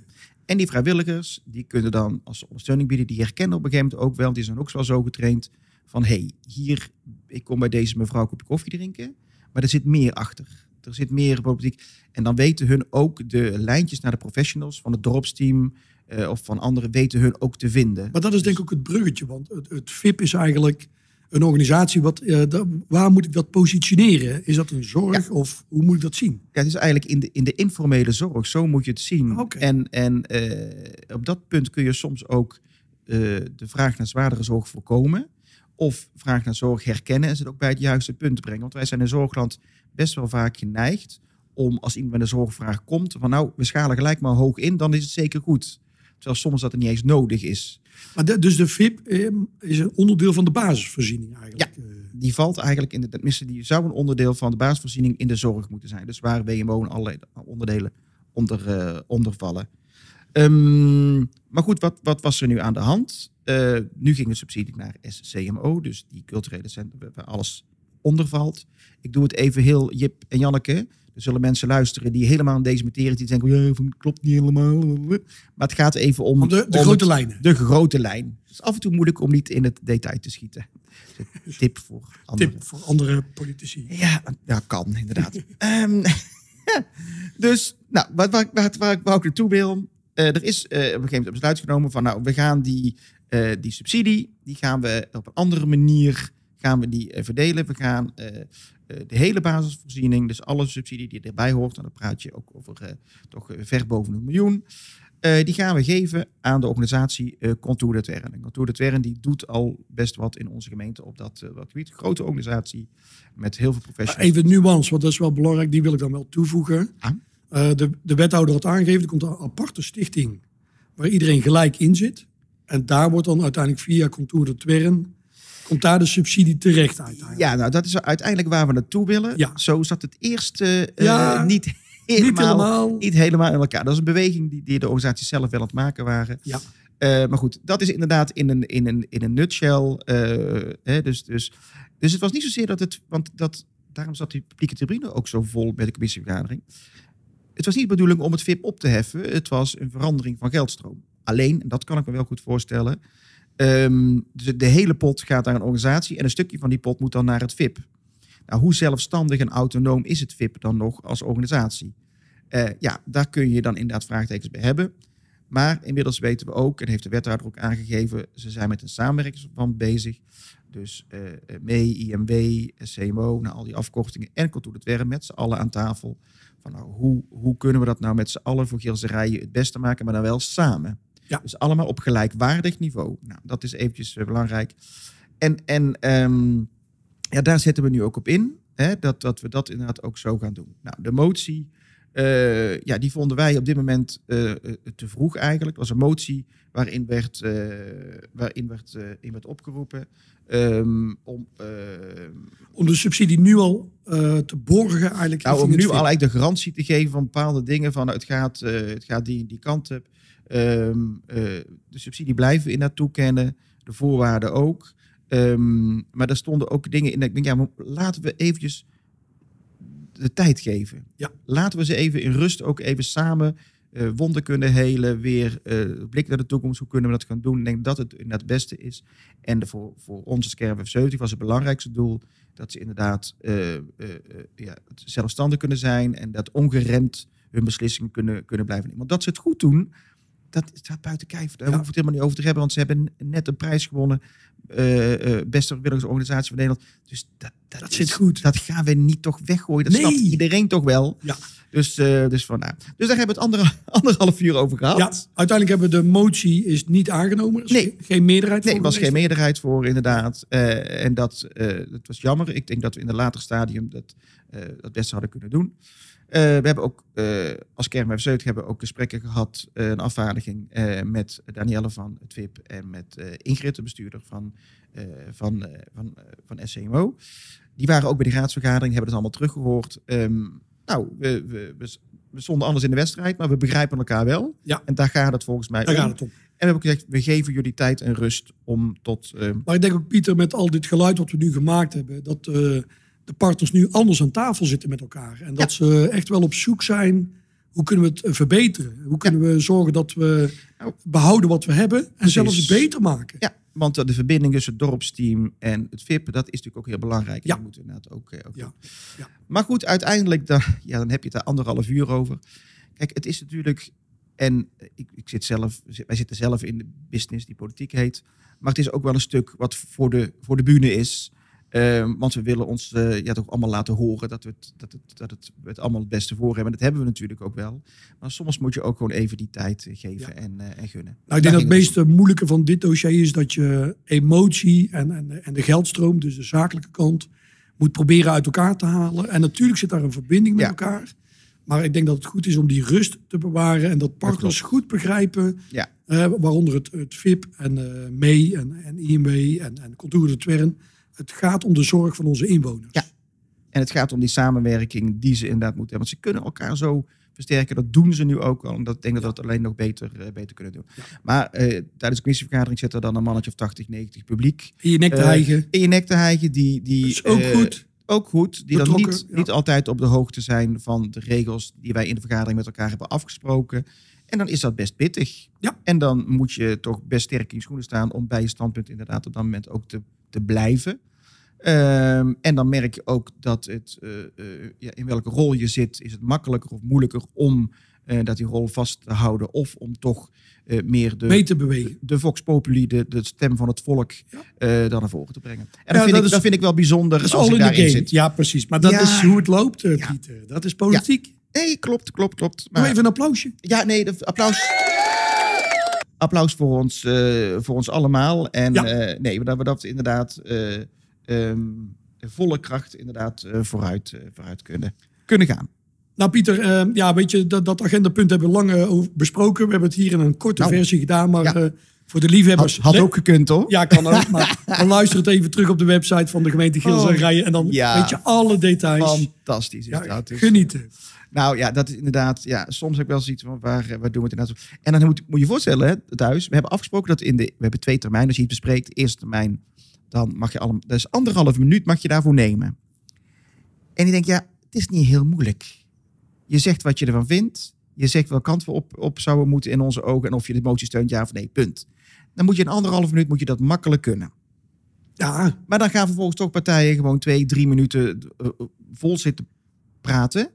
En die vrijwilligers, die kunnen dan als ze ondersteuning bieden, die herkennen op een gegeven moment ook wel, die zijn ook wel zo getraind van hé, hey, hier, ik kom bij deze mevrouw een kopje koffie drinken, maar er zit meer achter. Er zit meer politiek. En dan weten hun ook de lijntjes naar de professionals van het dorpsteam eh, of van anderen, weten hun ook te vinden. Maar dat is denk ik ook het bruggetje. Want het, het VIP is eigenlijk een organisatie. Wat, eh, waar moet ik dat positioneren? Is dat een zorg of hoe moet ik dat zien? Ja, het is eigenlijk in de, in de informele zorg. Zo moet je het zien. En, en eh, op dat punt kun je soms ook eh, de vraag naar zwaardere zorg voorkomen. Of vraag naar zorg herkennen en ze ook bij het juiste punt brengen. Want wij zijn in Zorgland best wel vaak geneigd om als iemand met een zorgvraag komt, van nou, we schalen gelijk maar hoog in, dan is het zeker goed. Terwijl soms dat er niet eens nodig is. Maar de- dus de VIP eh, is een onderdeel van de basisvoorziening eigenlijk. Eh, Die valt eigenlijk in de, tenminste, die zou een onderdeel van de basisvoorziening in de zorg moeten zijn. Dus waar WMO en allerlei onderdelen onder, eh, onder vallen. Ehm, maar goed, wat, wat was er nu aan de hand? Nu ging de subsidie naar SCMO, dus die culturele centrum waar alles onder valt. Ik doe het even heel Jip en Janneke. Zullen mensen luisteren die helemaal in deze materie die denken, ja, van, klopt niet helemaal. Maar het gaat even om, Om de, de om grote het- lijnen. de grote lijn. Het is af en toe moeilijk om niet in het detail te schieten. Dus <laughs> tip voor anderen. Tip voor andere politici. Ja, ja kan inderdaad. <laughs> Ehm, <laughs> dus, nou, wat, waar, waar, waar, waar ik naartoe wil. eh, er is eh, op een gegeven moment een besluit genomen van, nou, we gaan die, eh, die subsidie, die gaan we op een andere manier gaan we die eh, verdelen. We gaan eh, eh, de hele basisvoorziening, dus alle subsidie die erbij hoort, en dan praat je ook over toch ver boven een miljoen. Die gaan we geven aan de organisatie Contour de Twern. En Contour de Twern die doet al best wat in onze gemeente op dat, eh, dat gebied. Grote organisatie met heel veel professionals. Even nuance, want dat is wel belangrijk, die wil ik dan wel toevoegen. Ah. De, de wethouder had aangegeven, er komt een aparte stichting waar iedereen gelijk in zit. En daar wordt dan uiteindelijk via Contour de Twern, komt daar de subsidie terecht uiteindelijk. Ja, nou dat is uiteindelijk waar we naartoe willen. Ja. Zo zat het eerste eh, Ja, niet, helemaal, Niet helemaal. niet helemaal in elkaar. Dat is een beweging die, die de organisatie zelf wel aan het maken waren. Ja. Eh, maar goed, dat is inderdaad in een, in een, in een nutshell. eh, hè, dus, dus, dus het was niet zozeer dat het... Want dat, daarom zat die publieke tribune ook zo vol bij de commissievergadering. Het was niet de bedoeling om het VIP op te heffen. Het was een verandering van geldstroom. Alleen, en dat kan ik me wel goed voorstellen... ehm, dus de hele pot gaat naar een organisatie... en een stukje van die pot moet dan naar het VIP. Nou, hoe zelfstandig en autonoom is het VIP dan nog als organisatie? Eh, ja, daar kun je dan inderdaad vraagtekens bij hebben. Maar inmiddels weten we ook, en heeft de wethouder ook aangegeven, ze zijn met een samenwerkingsverband bezig. Dus eh MEE, IMW, CMO, nou, al die afkortingen en Contour het Werk met z'n allen aan tafel. Van nou, hoe, hoe kunnen we dat nou met z'n allen voor Gilserijen het beste maken, maar dan wel samen. Ja. Dus allemaal op gelijkwaardig niveau. Nou, dat is eventjes eh, belangrijk. En, en ehm, ja, daar zetten we nu ook op in. Hè, dat, dat we dat inderdaad ook zo gaan doen. Nou, de motie, eh, ja, die vonden wij op dit moment eh, te vroeg eigenlijk. Het was een motie waarin werd, waarin werd, in werd opgeroepen ehm, om, eh, Om de subsidie nu al te borgen eigenlijk. nou, om nu al eigenlijk de garantie te geven van bepaalde dingen. Van nou, het, gaat, het gaat die en die kant op. Ehm, eh, de subsidie blijven we inderdaad toekennen. De voorwaarden ook. Ehm, maar daar stonden ook dingen in. dat Ik denk, ja, maar laten we eventjes de tijd geven. Ja. Laten we ze even in rust ook even samen eh, wonden kunnen helen. Weer eh, blik naar de toekomst. Hoe kunnen we dat gaan doen? Ik denk dat het inderdaad het beste is. En de, voor, voor ons als Kern 75 was het belangrijkste doel dat ze inderdaad ja, zelfstandig kunnen zijn en dat ongeremd hun beslissingen kunnen, kunnen blijven nemen. Want dat ze het goed doen, dat staat buiten kijf. Daar Ja. hoeven we het helemaal niet over te hebben, want ze hebben net een prijs gewonnen. eh eh beste vrijwilligersorganisatie van Nederland. Dus dat, dat, Dat is- zit goed. Dat gaan we niet toch weggooien. Dat Nee. snapt iedereen toch wel. Ja. Dus, eh, dus, van, nou. dus daar hebben we het andere, <laughs> anderhalf uur over gehad. Ja, uiteindelijk hebben we de motie is niet aangenomen. Er is Nee. ge- geen meerderheid Nee, er voor was geen meerderheid voor, inderdaad. En dat, dat was jammer. Ik denk dat we in een later stadium dat, dat best hadden kunnen doen. Eh, we hebben ook eh, als Kern 75 hebben we ook gesprekken gehad, eh, een afvaardiging met Danielle van het VIP en met Ingrid, de bestuurder van, van, van, van SCMO. Die waren ook bij die raadsvergadering, hebben het allemaal teruggehoord. Ehm, nou, we, we, we, we stonden anders in de wedstrijd, maar we begrijpen elkaar wel. Ja. En daar gaat het volgens mij Daar om. gaat het om. En we hebben ook gezegd, we geven jullie tijd en rust om tot... eh, Maar ik denk ook, Pieter, met al dit geluid wat we nu gemaakt hebben, dat de partners nu anders aan tafel zitten met elkaar. En dat ze echt wel op zoek zijn. Hoe kunnen we het eh, verbeteren? Hoe kunnen we zorgen dat we behouden wat we hebben en precies. zelfs beter maken? ja, want eh, de verbinding tussen het dorpsteam en het VIP, dat is natuurlijk ook heel belangrijk. En Ja. Dat moeten inderdaad ook, eh, ook. Ja. Maar goed, uiteindelijk, dan, ja, dan heb je het daar anderhalf uur over. Kijk, het is natuurlijk... En ik, ik zit zelf, wij zitten zelf in de business die politiek heet. Maar het is ook wel een stuk wat voor de, voor de bühne is. Ehm, want we willen ons eh, ja, toch allemaal laten horen dat we, het, dat, het, dat het, we het allemaal het beste voor hebben. En dat hebben we natuurlijk ook wel. Maar soms moet je ook gewoon even die tijd eh, geven Ja. en, eh, en gunnen. Nou, ik denk dat het meeste moeilijke van dit dossier is dat je emotie en, en, en de geldstroom, dus de zakelijke kant, moet proberen uit elkaar te halen. En natuurlijk zit daar een verbinding met Ja. elkaar. Maar ik denk dat het goed is om die rust te bewaren en dat partners goed begrijpen, Ja. waaronder het, het VIP en MEE en, en IMW en, en Contour de Twern. Het gaat om de zorg van onze inwoners. Ja. En het gaat om die samenwerking die ze inderdaad moeten hebben. Want ze kunnen elkaar zo versterken. Dat doen ze nu ook al. En dat ik denk dat we dat alleen nog beter, eh, beter kunnen doen. Ja. Maar eh, tijdens de commissievergadering zit er dan een mannetje of 80, 90 publiek. In je nek te Eh, hijgen. In je nek te hijgen. Die, die, Dat is ook eh, goed. Ook goed. Die dan niet, ja. niet altijd op de hoogte zijn van de regels die wij in de vergadering met elkaar hebben afgesproken. En dan is dat best pittig. Ja. En dan moet je toch best sterk in je schoenen staan om bij je standpunt inderdaad op dat moment ook te, te blijven. Ehm, en dan merk je ook dat het, eh, eh, ja, in welke rol je zit, is het makkelijker of moeilijker om eh, dat die rol vast te houden. Of om toch meer de, Mee te bewegen. de Vox Populi, de, de stem van het volk, Ja. dan naar voren te brengen. En Ja, dat, vind dat ik, is- dat vind ik wel bijzonder Dat is als al ik in daarin zit. Ja, precies. Maar dat is hoe het loopt. Pieter. Dat is politiek. Nee, klopt, klopt, klopt. Doe Maar, even een applausje. ja, nee, de, applaus. applaus voor ons, voor ons allemaal. En Ja. nee, dat we dat inderdaad eh, ehm, volle kracht inderdaad eh, vooruit, eh, vooruit kunnen, kunnen gaan. Nou Pieter, eh, ja, weet je, dat, dat agendapunt hebben we lang over besproken. We hebben het hier in een korte Nou, versie gedaan, maar ja. voor de liefhebbers... Had, ook gekund hoor. Ja, kan ook. Maar <laughs> dan luister het even terug op de website van de gemeente Gils en Oh, Rijen. En dan ja. weet je alle details. Fantastisch is Ja, dat. Dus, genieten. Nou ja, dat is inderdaad. Ja, soms heb ik wel zoiets van waar, waar doen we het inderdaad? zo? En dan moet, moet je voorstellen, hè, thuis. We hebben afgesproken dat in de. We hebben twee termijnen. Als je iets bespreekt, eerste termijn, dan mag je allemaal. Dus anderhalf minuut mag je daarvoor nemen. En ik denk, ja, het is niet heel moeilijk. Je zegt wat je ervan vindt. Je zegt welke kant we op, op zouden moeten in onze ogen. En of je de motie steunt, ja of nee, punt. Dan moet je in anderhalf minuut moet je dat makkelijk kunnen. Ja, Maar dan gaan vervolgens toch partijen gewoon twee, drie minuten eh, eh, vol zitten praten.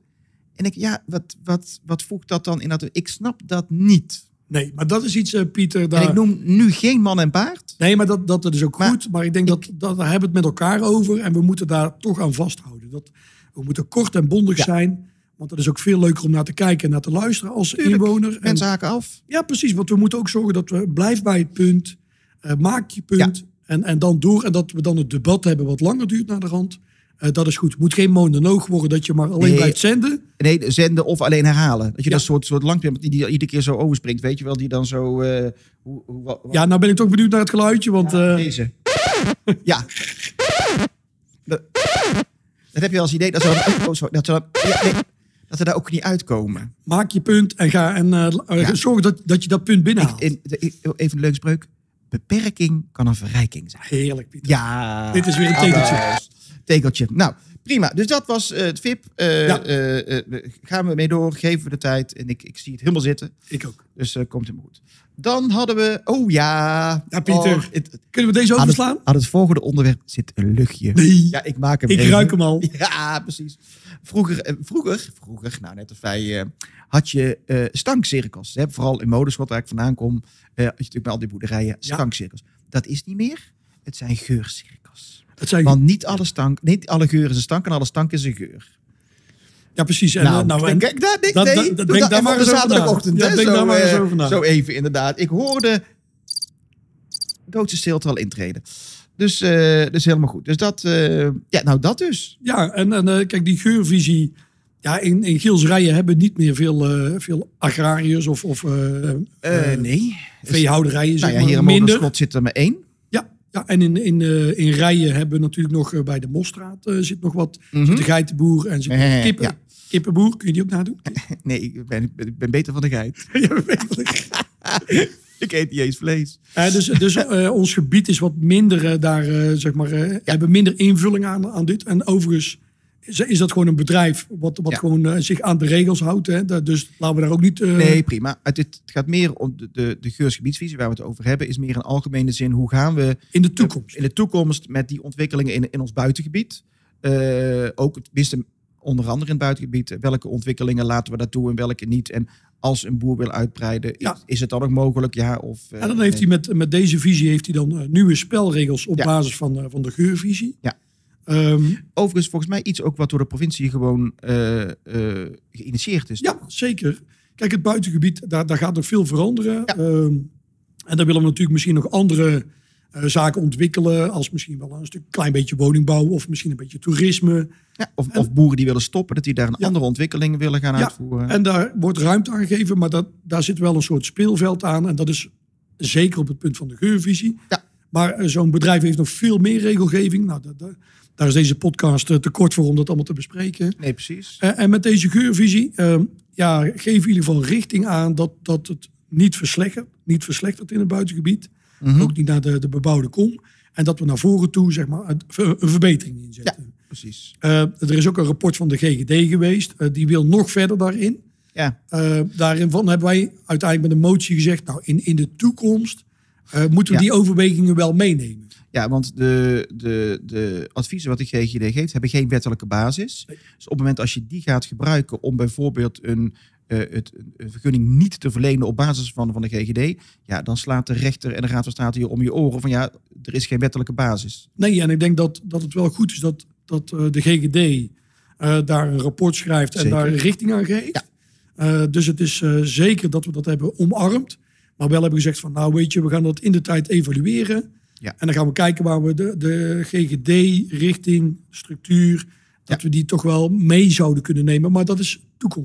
En ik, ja, wat, wat, wat voegt dat dan in dat? Ik snap dat niet. Nee, maar dat is iets, eh, Pieter. En Daar... ik noem nu geen man en paard. Nee, maar dat, dat is ook Maar goed. Maar ik denk dat, dat daar hebben we het met elkaar over. En we moeten daar toch aan vasthouden. Dat, we moeten kort en bondig Ja. zijn. Want dat is ook veel leuker om naar te kijken en naar te luisteren als inwoner. En, haken af. ja, precies. Want we moeten ook zorgen dat we blijf bij het punt. eh, maak je punt. En, en dan door. En dat we dan het debat hebben wat langer duurt naar de rand. Eh, dat is goed. Het moet geen monoloog worden dat je maar alleen Nee. blijft zenden. Nee, zenden of alleen herhalen. Dat je Ja. dat soort, soort lang die, die iedere keer zo overspringt. Weet je wel, die dan zo. eh, hoe, hoe, wat, Ja, nou ben ik toch benieuwd naar het geluidje. Want eh, Deze. ja. Dat, dat heb je als idee dat ze dan, oh, sorry, dat, ze dan, ja, nee, dat ze daar ook niet uitkomen. maak je punt en ga en eh, eh, Ja. zorg dat, dat je dat punt binnenhaalt. In, de- even een leuke spreuk. Beperking kan een verrijking zijn. Heerlijk, Pieter. Ja. Dit is weer een tegeltje. Tegeltje. Nou, prima. Dus dat was eh, het VIP. Eh, Ja. eh, gaan we mee door, geven we de tijd. En ik, ik zie het helemaal zitten. Ik ook. Dus komt helemaal goed. Dan hadden we... Oh ja. Ja, Pieter. Oh, het, Kunnen we deze aan, het, overslaan? aan het volgende onderwerp zit een luchtje. Nee. Ja, ik maak hem ik even. ruik hem al. <laughs> Ja, precies. Vroeger, vroeger, vroeger nou net als wij, had je stankcirkels. Hè? Vooral in Moderschot, waar ik vandaan kom, had je natuurlijk met al die boerderijen Ja. stankcirkels. Dat is niet meer. Het zijn geurcirkels. Het zijn, Want niet alle stank, niet alle geur is een stank en alle stank is een geur. ja, precies. En, nou, eh, nou, en, kijk, daar, nee, dat- nee, dat- denk dat daar maar eens zaterdagochtend. Ja, denk zo, daar maar eens over na. Zo even, inderdaad. Ik hoorde doodse stilte al intreden. Dus, eh, dus helemaal goed. Dus dat, eh, ja, nou dat dus. ja, en, en kijk, die geurvisie. Ja, in, in Gilsrijen hebben niet meer veel, veel agrariërs of, of nee. veehouderijen. Zeg Nou ja, hier in minder. Moderschot zit er maar één. Ja, en in, in, eh, in Rijen hebben we natuurlijk nog eh, bij de Mosstraat eh, zit nog wat. Mhm. Zit de geitenboer en zit de kippen, ja. kippenboer. Kun je die ook nadoen? <laughs> Nee, ik ben, ik ben beter van de geit. <laughs> Ja, ik- <laughs> ik eet niet eens vlees. Dus dus ons gebied is wat minder daar, zeg maar, eh, hebben minder invulling aan, aan dit. En overigens is, dat gewoon een bedrijf wat, wat Ja. gewoon eh, zich aan de regels houdt. Hè. Dus laten we daar ook niet... eh, Nee, prima. Het, het gaat meer om de, de, de geursgebiedsvisie waar we het over hebben, is meer in algemene zin. Hoe gaan we in de toekomst. in de toekomst met die ontwikkelingen in, in ons buitengebied? Eh, ook tenminste, onder andere in het buitengebied. Welke ontwikkelingen laten we daar toe en welke niet? En als een boer wil uitbreiden, is, Ja. is het dan ook mogelijk? Ja, of, eh, En dan heeft nee. hij met, met deze visie heeft hij dan eh, nieuwe spelregels op Ja. basis van, eh, van de geurvisie. Ja. Ehm, Overigens, volgens mij iets ook wat door de provincie gewoon eh, eh, geïnitieerd is. ja, zeker. Kijk, het buitengebied, daar, daar gaat nog veel veranderen. Ja. Ehm, en daar willen we natuurlijk misschien nog andere eh, zaken ontwikkelen. Als misschien wel een stuk klein beetje woningbouw of misschien een beetje toerisme. Ja, of, of boeren die willen stoppen, dat die daar een Ja. andere ontwikkeling willen gaan Ja, uitvoeren. En daar wordt ruimte aan gegeven, maar dat, daar zit wel een soort speelveld aan. En dat is zeker op het punt van de geurvisie. Ja. Maar zo'n bedrijf heeft nog veel meer regelgeving. Nou, dat, dat- daar is deze podcast eh, te kort voor om dat allemaal te bespreken. Nee, precies. Eh, en met deze geurvisie eh, ja, geven we in ieder geval richting aan dat, dat het niet verslechtert, niet verslechtert in het buitengebied. Mhm. Ook niet naar de, de bebouwde kom. En dat we naar voren toe zeg maar, een, een verbetering inzetten. Precies. Eh, er is ook een rapport van de GGD geweest. die wil nog verder daarin. Ja, daarin van hebben wij uiteindelijk met een motie gezegd... nou, in, in de toekomst moeten we Ja. die overwegingen wel meenemen. Ja want de, de, de adviezen wat de GGD geeft, hebben geen wettelijke basis. Dus op het moment als je die gaat gebruiken om bijvoorbeeld een, eh, het, een vergunning niet te verlenen op basis van, van de GGD, ja, dan slaat de rechter en de Raad van State hier om je oren van ja, er is geen wettelijke basis. Nee, en ik denk dat, dat het wel goed is dat, dat eh, de GGD eh, daar een rapport schrijft en Zeker. daar een richting aan geeft. Ja. Dus het is zeker dat we dat hebben omarmd. Maar wel hebben gezegd van, nou weet je, we gaan dat in de tijd evalueren. Ja. En dan gaan we kijken waar we de, de GGD-richting, structuur, dat we die toch wel mee zouden kunnen nemen. Maar dat is.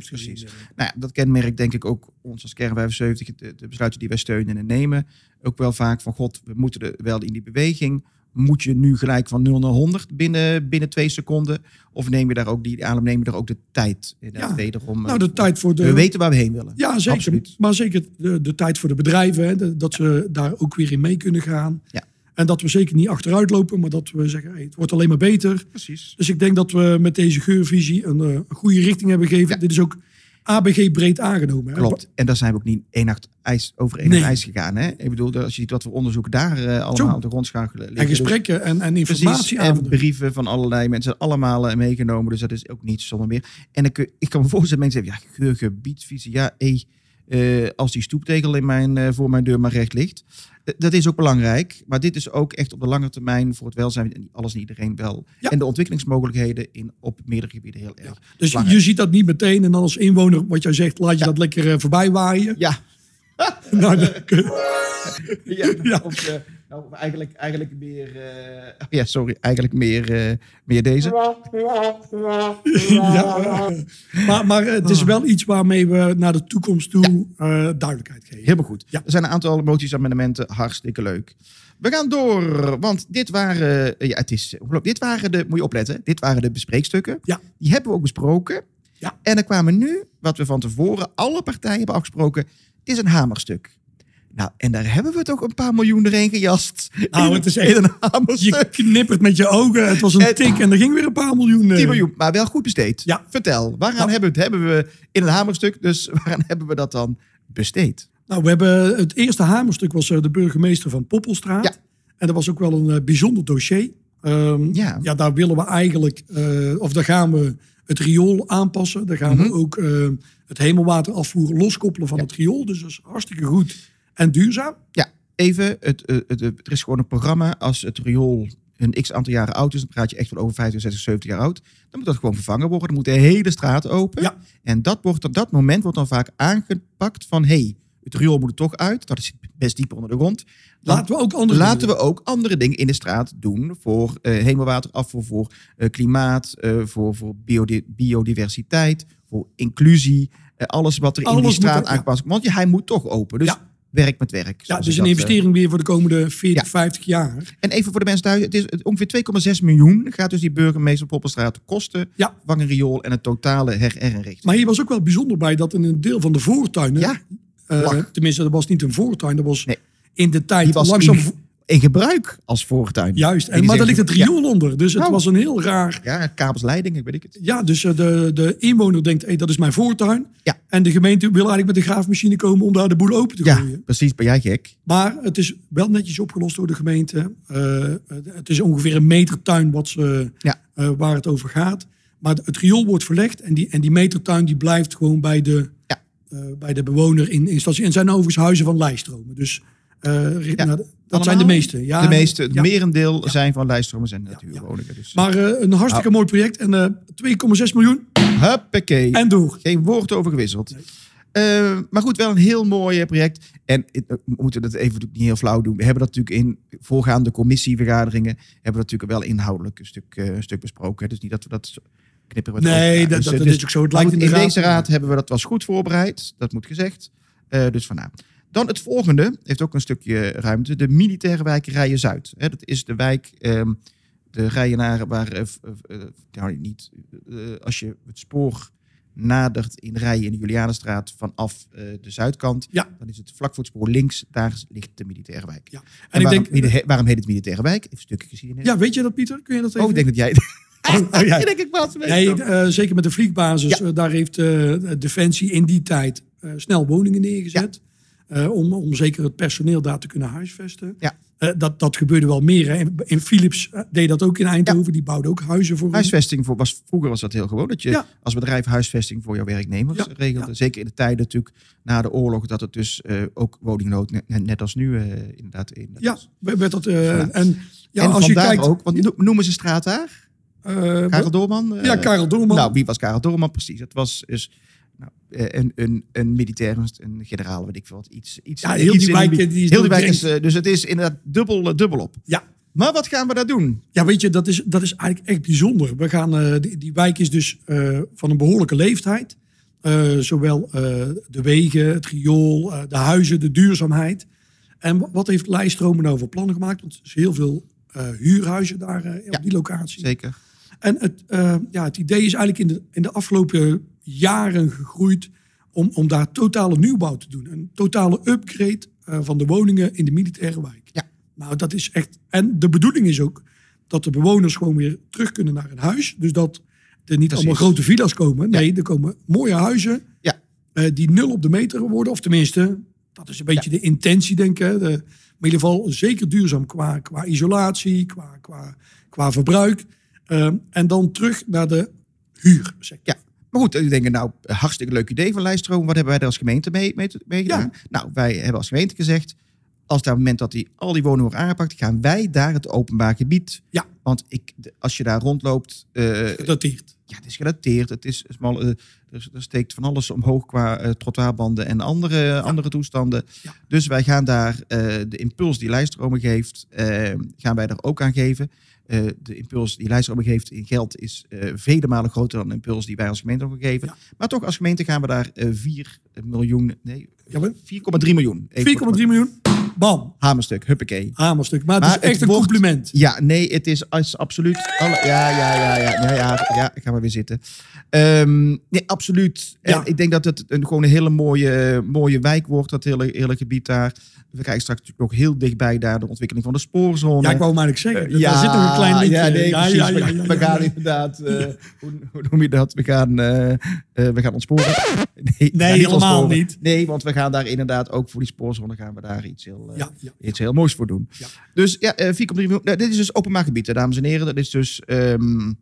Precies. Nou ja, dat kenmerkt denk ik ook ons als Kern 75, de, de besluiten die wij steunen en nemen. Ook wel vaak van, god, we moeten er wel in die beweging. Moet je nu gelijk van 0 naar 100 binnen, binnen twee seconden? Of neem je daar ook die adem, neem je daar ook de tijd? Inderdaad, Ja. wederom, Nou, eh, de tijd voor de... we weten waar we heen willen. Ja, zeker. Absoluut. Maar zeker de, de tijd voor de bedrijven, hè, de- dat ze daar ook weer in mee kunnen gaan. Ja. En dat we zeker niet achteruit lopen, maar dat we zeggen, hey, het wordt alleen maar beter. Precies. Dus ik denk dat we met deze geurvisie een, eh, een goede richting hebben gegeven. Ja. Dit is ook ABG breed aangenomen. hè. Klopt. En daar zijn we ook niet één nacht ijs, over één Nee. ijs gegaan. Hè? Ik bedoel, als je ziet wat voor onderzoek daar eh, allemaal Zo. op de grond schakelen. En. Dus gesprekken en, en informatieavonden. en brieven van allerlei mensen, allemaal eh, meegenomen. Dus dat is ook niet zonder meer. En ik, ik kan me voorstellen, mensen zeggen, ja, geurgebiedsvisie, ja, als die stoeptegel in mijn, voor mijn deur maar recht ligt. Dat is ook belangrijk, maar dit is ook echt op de lange termijn voor het welzijn en alles en iedereen wel. Ja. En de ontwikkelingsmogelijkheden in, op meerdere gebieden heel erg. Dus belangrijk. je ziet dat niet meteen. En dan als inwoner, wat jij zegt, laat je Ja. dat lekker eh, voorbij waaien. Ja, <laughs> Nou, <laughs> ja, Ja. Of, nou, eigenlijk, eigenlijk meer, eh, ja, sorry, eigenlijk meer, eh, meer deze. ja. Maar, maar het is wel iets waarmee we naar de toekomst toe eh, duidelijkheid geven. Helemaal goed. Ja. Er zijn een aantal moties-amendementen. Hartstikke leuk. We gaan door, want dit waren, ja, het is, dit waren de, moet je opletten, dit waren de bespreekstukken. Ja. Die hebben we ook besproken. Ja. En er kwamen nu, wat we van tevoren alle partijen hebben afgesproken, het is een hamerstuk. Nou, en daar hebben we toch een paar miljoen erin gejast. Nou, het is echt- een Je hamerstuk. knippert met je ogen. Het was een tik en er ging weer een paar miljoen. eh. 10 miljoen, maar wel goed besteed. Ja. Vertel, waaraan Nou. hebben we het? Hebben we in een hamerstuk, dus <laughs> waaraan hebben we dat dan besteed? Nou, we hebben het eerste hamerstuk was eh, de burgemeester van Poppelstraat. Ja. En dat was ook wel een eh, bijzonder dossier. Ehm, Ja. ja, daar willen we eigenlijk, of daar gaan we het riool aanpassen. Daar gaan Mhm. we ook eh, het hemelwaterafvoer loskoppelen van Ja. het riool. Dus dat is hartstikke goed en duurzaam. Ja, even. Het, eh, het, het- er is gewoon een programma. Als het riool een x aantal jaren oud is, dan praat je echt wel over 50, 60, 70 jaar oud. Dan moet dat gewoon vervangen worden. Dan moet de hele straat open. Ja. En dat, wordt, op dat moment wordt dan vaak aangepakt van... hey, het riool moet er toch uit. Dat is best diep onder de grond. Dan Laten we ook andere laten dingen we ook andere dingen in de straat doen. Voor hemelwaterafvoer, voor eh, klimaat, voor, voor biodi- biodiversiteit, voor inclusie. alles wat er in die straat aangepast wordt. Want ja, hij moet toch open. Dus Ja. Werk met werk. Ja, dus een eh, investering weer voor de komende 40, Ja. 50 jaar. en even voor de mensen thuis, het is ongeveer 2,6 miljoen gaat dus die burgemeester Poppenstraat kosten. Ja. Een riool en het totale her-herinrichting. Maar hier was ook wel bijzonder bij dat in een deel van de voortuinen... Ja, eh, tenminste, dat was niet een voortuin. Dat was Nee. in de tijd die was langzaam... in, in gebruik als voortuin. Juist, En en, maar daar ligt het riool onder. Dus het Nou. was een heel raar... Ja, kabelsleiding, ik weet ik het. Ja, dus eh, de, de inwoner denkt, hey, dat is mijn voortuin. Ja. En de gemeente wil eigenlijk met de graafmachine komen om daar de boel open te Ja, gooien. precies. Ben jij gek? Maar het is wel netjes opgelost door de gemeente. Eh, het is ongeveer een meter tuin wat ze, Ja. eh, waar het over gaat. Maar het riool wordt verlegd en die, en die metertuin die blijft gewoon bij de, Ja. bij de bewoner in instantie. En het zijn overigens huizen van lijststromen. Dus richt- Ja. nou, dat zijn de meeste. Ja, de meeste, het ja. merendeel zijn van lijststromers en natuurwoningen. Dus. Maar eh, een hartstikke mooi project. En eh 2,6 miljoen Huppakee. en door. Geen woord over gewisseld. Eh, maar goed, wel een heel mooi eh, project. En eh, we moeten dat even niet heel flauw doen. We hebben dat natuurlijk in voorgaande commissievergaderingen... hebben we dat natuurlijk wel inhoudelijk een stuk, eh, een stuk besproken. Dus niet dat we dat knippen. Nee, dat, Dus, dat, eh, dat dus- is ook zo. Het lijkt goed, in de in raad. deze raad hebben we dat was goed voorbereid. Dat moet gezegd. Eh, dus vandaar. Dan het volgende heeft ook een stukje ruimte. De militaire wijk Rijen Zuid. Hè, dat is de wijk, ehm, de Rijenaren waar, nou niet, als je het spoor nadert in Rijen in de Julianenstraat vanaf de zuidkant, Ja. dan is het vlak voor het spoor links, daar ligt de militaire wijk. Ja. En, En, ik waarom, denk, waarom heet het militaire wijk? Even een stukje geschiedenis. ja, weet je dat Pieter? Kun je dat even? <laughs> oh, ik denk dat jij... Oh, oh, ja. denk ik Nee, wel. eh, zeker met de vliegbasis. Ja. daar heeft eh, Defensie in die tijd snel woningen neergezet. Eh, om, om zeker het personeel daar te kunnen huisvesten. Ja. Eh, dat, dat gebeurde wel meer. Hè. Philips eh, deed dat ook in Eindhoven. Die bouwde ook huizen voor. Huisvesting voor, was, vroeger was dat heel gewoon. Dat je Ja. als bedrijf huisvesting voor jouw werknemers Ja, regelde. Zeker in de tijden natuurlijk na de oorlog. Dat het dus ook woningnood, net, net als nu inderdaad. In, Ja, werd dat, en ja, en als je kijkt... ook, want no- noemen ze straat daar? Karel Doorman? ja, Karel Doorman. Nou, wie was Karel Doorman? Precies. Het was dus Nou, eh, een, een, een militair, een generaal, weet ik veel wat. Iets, iets, Ja, heel iets die wijk, die is heel die wijk is, eh, Dus het is inderdaad dubbel, eh, dubbel op. Ja. Maar wat gaan we daar doen? Ja, weet je, dat is, dat is eigenlijk echt bijzonder. We gaan, die, die wijk is dus van een behoorlijke leeftijd. Zowel de wegen, het riool, de huizen, de duurzaamheid. En wa- wat heeft Leistromen nou voor plannen gemaakt? Want er is heel veel huurhuizen daar Ja, op die locatie. Zeker. En het, ja, het idee is eigenlijk in de, in de afgelopen jaren gegroeid om, om daar totale nieuwbouw te doen. Een totale upgrade eh, van de woningen in de militaire wijk. Ja. Nou, dat is echt. En de bedoeling is ook dat de bewoners gewoon weer terug kunnen naar hun huis. Dus dat er niet allemaal grote villa's komen. Nee, er komen mooie huizen Ja. eh, die nul op de meter worden. Of tenminste, dat is een beetje de intentie, denk ik. De, maar in ieder geval zeker duurzaam qua, qua isolatie, qua, qua, qua verbruik. Ehm, en dan terug naar de huursector. Ja. Maar goed, u denkt nou, hartstikke leuk idee van Lijststroom. Wat hebben wij er als gemeente mee, mee, mee gedaan? Nou, wij hebben als gemeente gezegd, als het moment dat die, al die woningen worden aangepakt, gaan wij daar het openbaar gebied. Ja. Want ik, als je daar rondloopt, eh, Gedateerd. ja, het is gedateerd. Het is smal, eh, er, er steekt van alles omhoog qua eh trottoirbanden en andere, andere toestanden. Ja. Dus wij gaan daar de impuls die Lijststromen geeft, gaan wij er ook aan geven. Eh, de impuls die Lijststromen geeft in geld is eh, vele malen groter dan de impuls die wij als gemeente ook geven. Ja. Maar toch, als gemeente gaan we daar eh 4 miljoen, nee, Ja, maar 4,3 miljoen. Even 4,3 miljoen. Bam. Hamerstuk, huppakee. Hamerstuk. Maar het Maar is echt het een wordt- compliment. Ja, nee, het is als- absoluut. Alle, ja, ja, ja, ja, ja, ja, ja, ik ga maar weer zitten. Ehm, nee, absoluut. Ja. ik denk dat het een, gewoon een hele mooie, mooie wijk wordt, dat hele, hele gebied daar. We krijgen straks natuurlijk ook heel dichtbij daar de ontwikkeling van de spoorzone. Ja, ik wou maar eigenlijk zeggen. Eh, daar zit nog een klein linkje. Ja, nee, ja, ja, ja, we, ja, ja, gaan ja. inderdaad, eh, hoe, hoe noem je dat? We gaan, eh, we gaan ontsporen. <laughs> Nee, gaan helemaal ontsporen. niet. Nee, want we gaan daar inderdaad ook voor die spoorzone gaan we daar iets heel, eh, Ja, ja. iets heel moois voor doen. Dus ja, eh, 4,3 miljoen. Nou, dit is dus openbaar gebied, hè, dames en heren. Dat is dus ehm,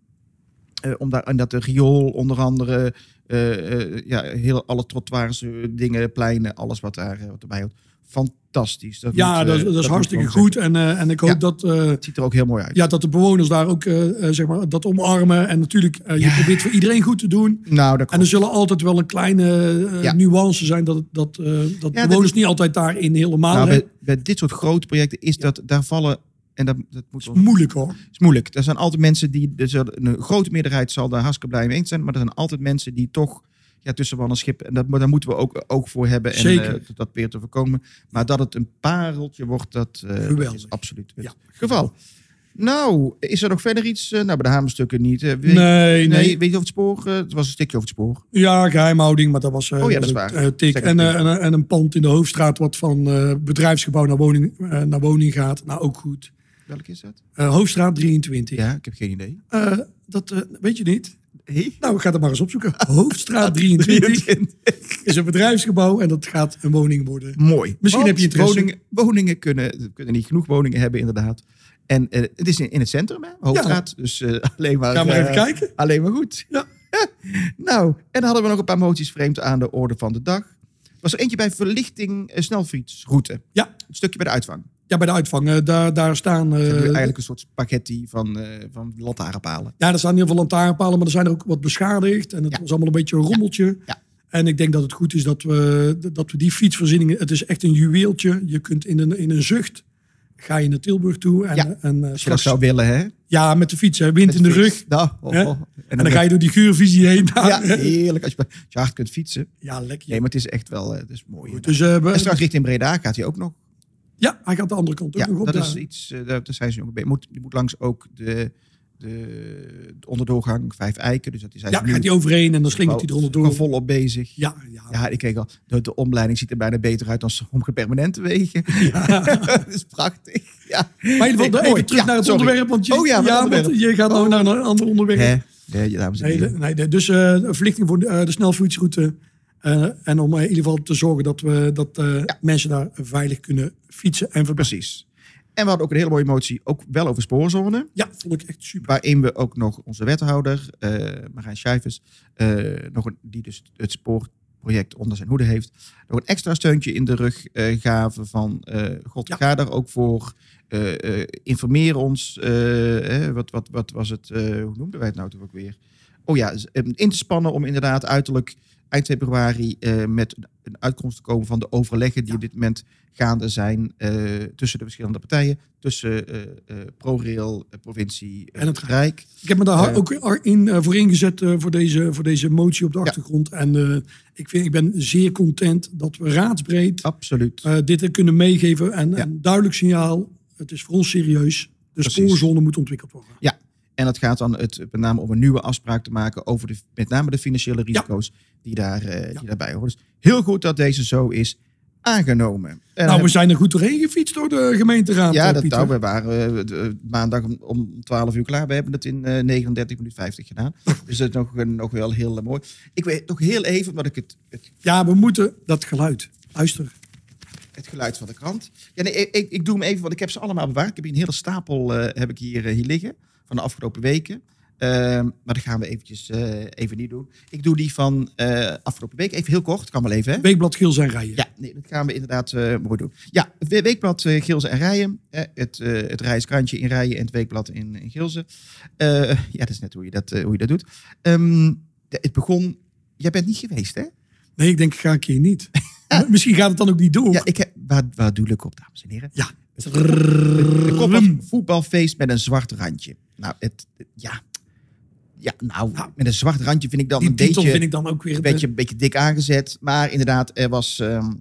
eh, om daar, en dat de riool onder andere, eh, eh, ja, heel, alle trottoirs, eh, dingen, pleinen, alles wat, daar, eh, wat erbij hoort. Fantastisch. Dat Ja, moet, dat, eh, dat is moet hartstikke goed. En, eh, en ik hoop Ja. dat, eh. Het ziet er ook heel mooi uit. ja, dat de bewoners daar ook eh, eh, zeg maar, dat omarmen. En natuurlijk, eh, je Ja. probeert voor iedereen goed te doen. Nou, dat En er zullen altijd wel een kleine eh, Ja. nuance zijn dat, dat, eh, dat bewoners niet altijd daarin helemaal Nou, bij, bij dit soort grote projecten is dat, daar vallen, en dat, dat moet is moeilijk hoor. is moeilijk. Er zijn altijd mensen die, zullen- een grote meerderheid zal daar hartstikke blij mee eens zijn, maar er zijn altijd mensen die toch ja, tussen wal en schip, en dat, maar daar moeten we ook oog voor hebben en Zeker. eh, dat weer te voorkomen. Maar dat het een pareltje wordt, dat, dat Geweldig. is absoluut het Ja. geval. Nou, is er nog verder iets? eh, nou, bij de hamerstukken niet. weet, Nee, nee. weet je over het spoor? Het was een stukje over het spoor. Ja, geheimhouding, maar dat was, Oh ja, dat is een, waar. tik. En, en, en een pand in de hoofdstraat wat van bedrijfsgebouw naar woning, naar woning gaat. Nou, ook goed. Welke is dat? Hoofdstraat 23. Ja, ik heb geen idee. Dat weet je niet. Hey? Nou, ga het maar eens opzoeken. Hoofdstraat 23 is een bedrijfsgebouw en dat gaat een woning worden. Mooi. Misschien heb je interesse. Woningen, woningen kunnen, kunnen niet genoeg woningen hebben, inderdaad. En eh, het is in, in het centrum, hè? Hoofdstraat. Dus eh, alleen maar... Ga maar eh, even kijken. Alleen maar goed. Ja. <laughs> nou, en dan hadden we nog een paar moties vreemd aan de orde van de dag. Was er eentje bij verlichting snelfietsroute. Ja. Een stukje bij de uitvang. Ja, bij de uitvang. eh, daar, daar staan... eh, eigenlijk een soort spaghetti van, eh van lantaarnpalen. Ja, er staan heel veel lantaarnpalen, maar er zijn er ook wat beschadigd. En het Ja. was allemaal een beetje een rommeltje. Ja. En ik denk dat het goed is dat we, dat we die fietsvoorzieningen... Het is echt een juweeltje. Je kunt in een, in een zucht... Ga je naar Tilburg toe. En, Ja, en, eh, Als je dat zou willen, hè? Ja, met de fiets. Hè, wind in de rug. Nou, oh, oh. En dan ga je door die geurvisie heen. Ja, <laughs> heerlijk. Als je, als je hard kunt fietsen. Ja, lekker. Nee, maar het is echt wel het is mooi. Goed, dus, we- En straks richting Breda gaat hij ook nog. Ja, hij gaat de andere kant ook Ja, nog op. dat is iets, eh, daar, daar zijn ze nog bij. Moet, die moet langs ook de, de, de onderdoorgang Vijf Eiken. Dus dat is ja, gaat hij overheen en dan slingert hij er gewoon onderdoor. volop bezig. Ja, ja. Ja, ik keek al, de, de omleiding ziet er bijna beter uit dan sommige permanente wegen. <laughs> dat is prachtig. Ja. Maar in ieder geval, even terug Ja, naar het sorry. onderwerp. Want je, Oh ja, want je gaat nou Oh. naar een ander onderwerp. Hè? Nee, Nee, dus de verlichting voor de, de snelfietsroute. Eh, en om eh, in ieder geval te zorgen dat, we, dat eh, mensen daar veilig kunnen fietsen en verbeteren. Precies. En we hadden ook een hele mooie motie, ook wel over spoorzone. Ja, vond ik echt super. Waarin we ook nog onze wethouder, Marijn Schijvers, eh, nog een, die dus het spoorproject onder zijn hoede heeft, nog een extra steuntje in de rug gaven van, god, Ja. ga daar ook voor, informeer ons, wat, wat, wat was het, hoe noemden wij het nou toch ook weer? Oh ja, in te spannen om inderdaad uiterlijk eind februari eh, met een uitkomst te komen van de overleggen die op dit moment gaande zijn eh, tussen de verschillende partijen. Tussen eh, ProRail, provincie En het Rijk. Ik heb me daar ook in, voor ingezet voor, deze, voor deze motie op de achtergrond. En ik, vind, ik ben zeer content dat we raadsbreed Absoluut. dit kunnen meegeven. En Ja. een duidelijk signaal, het is voor ons serieus. De Precies. spoorzone moet ontwikkeld worden. En dat gaat dan het, met name om een nieuwe afspraak te maken over de, met name de financiële risico's die, daar, eh, Ja. die daarbij horen. Dus heel goed dat deze zo is aangenomen. En nou, we zijn er goed doorheen gefietst door de gemeenteraad, Ja, eh, dat, nou, we waren eh, maandag om, om 12 uur klaar. We hebben het in eh 39 minuten 50 gedaan. <laughs> Dus dat is nog, nog wel heel mooi. Ik weet nog heel even, omdat ik het, het, Ja, we moeten dat geluid. Luister. het geluid van de krant. Ja, nee, ik, ik, doe hem even, want ik heb ze allemaal bewaard. Ik heb hier een hele stapel heb ik hier, hier liggen van de afgelopen weken. Ehm, maar dat gaan we eventjes eh, even niet doen. Ik doe die van eh, afgelopen week even heel kort. Kan wel even, hè? Weekblad Geel zijn rijden. Ja, nee, dat gaan we inderdaad eh, mooi doen. Ja, het we- weekblad uh, Gilze en Rijen. eh, het, eh het Rijskrantje in Rijen en het weekblad in, in. Eh, ja, dat is net hoe je dat, eh, hoe je dat doet. Ehm, de- het begon... Jij bent niet geweest, hè? Nee, ik denk, ik ga een keer niet. Misschien gaat het dan ook niet door. Ja, ik heb... Waar, waar doe ik op, dames en heren? Ja. De kop was voetbalfeest met een zwart randje. Nou, het... Ja... Ja, nou, Nou, met een zwart randje vind ik dan een beetje... vind ik dan ook weer... een beetje, een beetje dik aangezet. Maar inderdaad, er was ehm,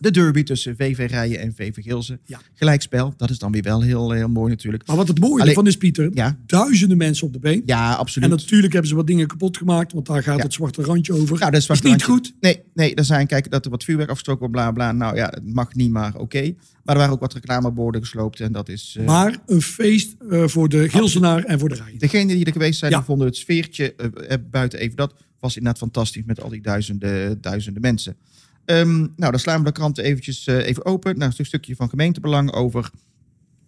de derby tussen VV Rijen en VV Gilze. Ja. Gelijkspel, dat is dan weer wel heel, heel mooi natuurlijk. Maar wat het mooie Alleen- ervan is, Pieter, Ja, duizenden mensen op de been. ja En absoluut. natuurlijk hebben ze wat dingen kapot gemaakt, want daar gaat Ja. het zwarte randje over. Nou, dat is, is niet goed. Nee, nee, er zijn, kijk, dat er wat vuurwerk afgestoken wordt, bla bla. Nou ja, het mag niet, maar oké. Maar er waren ook wat reclameborden gesloopt en dat is... eh, Maar een feest eh, voor de Gilsenaar en voor de Rijn. Degenen die er geweest zijn, Ja. die vonden het sfeertje eh, buiten even dat was inderdaad fantastisch met al die duizenden, duizenden mensen. Ehm, nou, dan slaan we de krant eventjes even open. Nou, een stukje van gemeentebelang over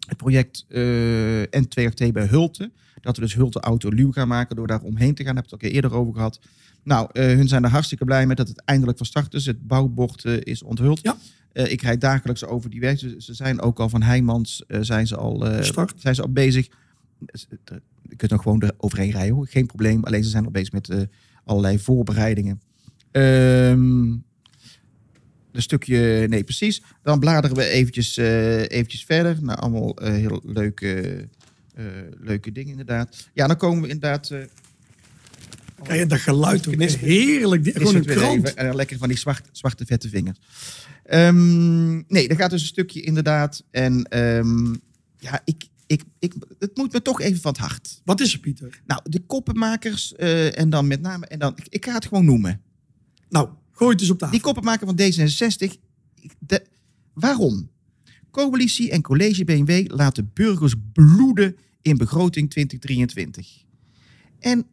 het project eh N2RT bij Hulte. Dat we dus Hulte Auto Luw gaan maken door daar omheen te gaan. Daar heb ik het al eerder over gehad. Nou, hun zijn er hartstikke blij met dat het eindelijk van start is. Het bouwbord is onthuld. Ja. Eh, ik rijd dagelijks over die weg. Ze, ze zijn ook al van Heijmans eh, zijn ze al, eh, zijn ze al bezig. Je kunt nog gewoon er overheen rijden hoor. Geen probleem. Alleen ze zijn al bezig met allerlei voorbereidingen. Ehm een stukje, nee precies. Dan bladeren we eventjes, eventjes verder. Nou, allemaal heel leuke, leuke dingen inderdaad. Ja, dan komen we inderdaad... Kijk, dat geluid ook. Knisper. Heerlijk. is Gewoon een krant. even. Lekker van die zwart, zwarte vette vingers. Ehm, nee, er gaat dus een stukje inderdaad. En ehm, ja, ik, ik, ik, het moet me toch even van het hart. Wat is er, Pieter? Nou, de koppenmakers eh, en dan met name... En dan, ik, ik ga het gewoon noemen. Nou, gooi het eens op tafel. Die koppenmaker van D66. ik- De, waarom? Coalitie en college BMW laten burgers bloeden in begroting 2023. En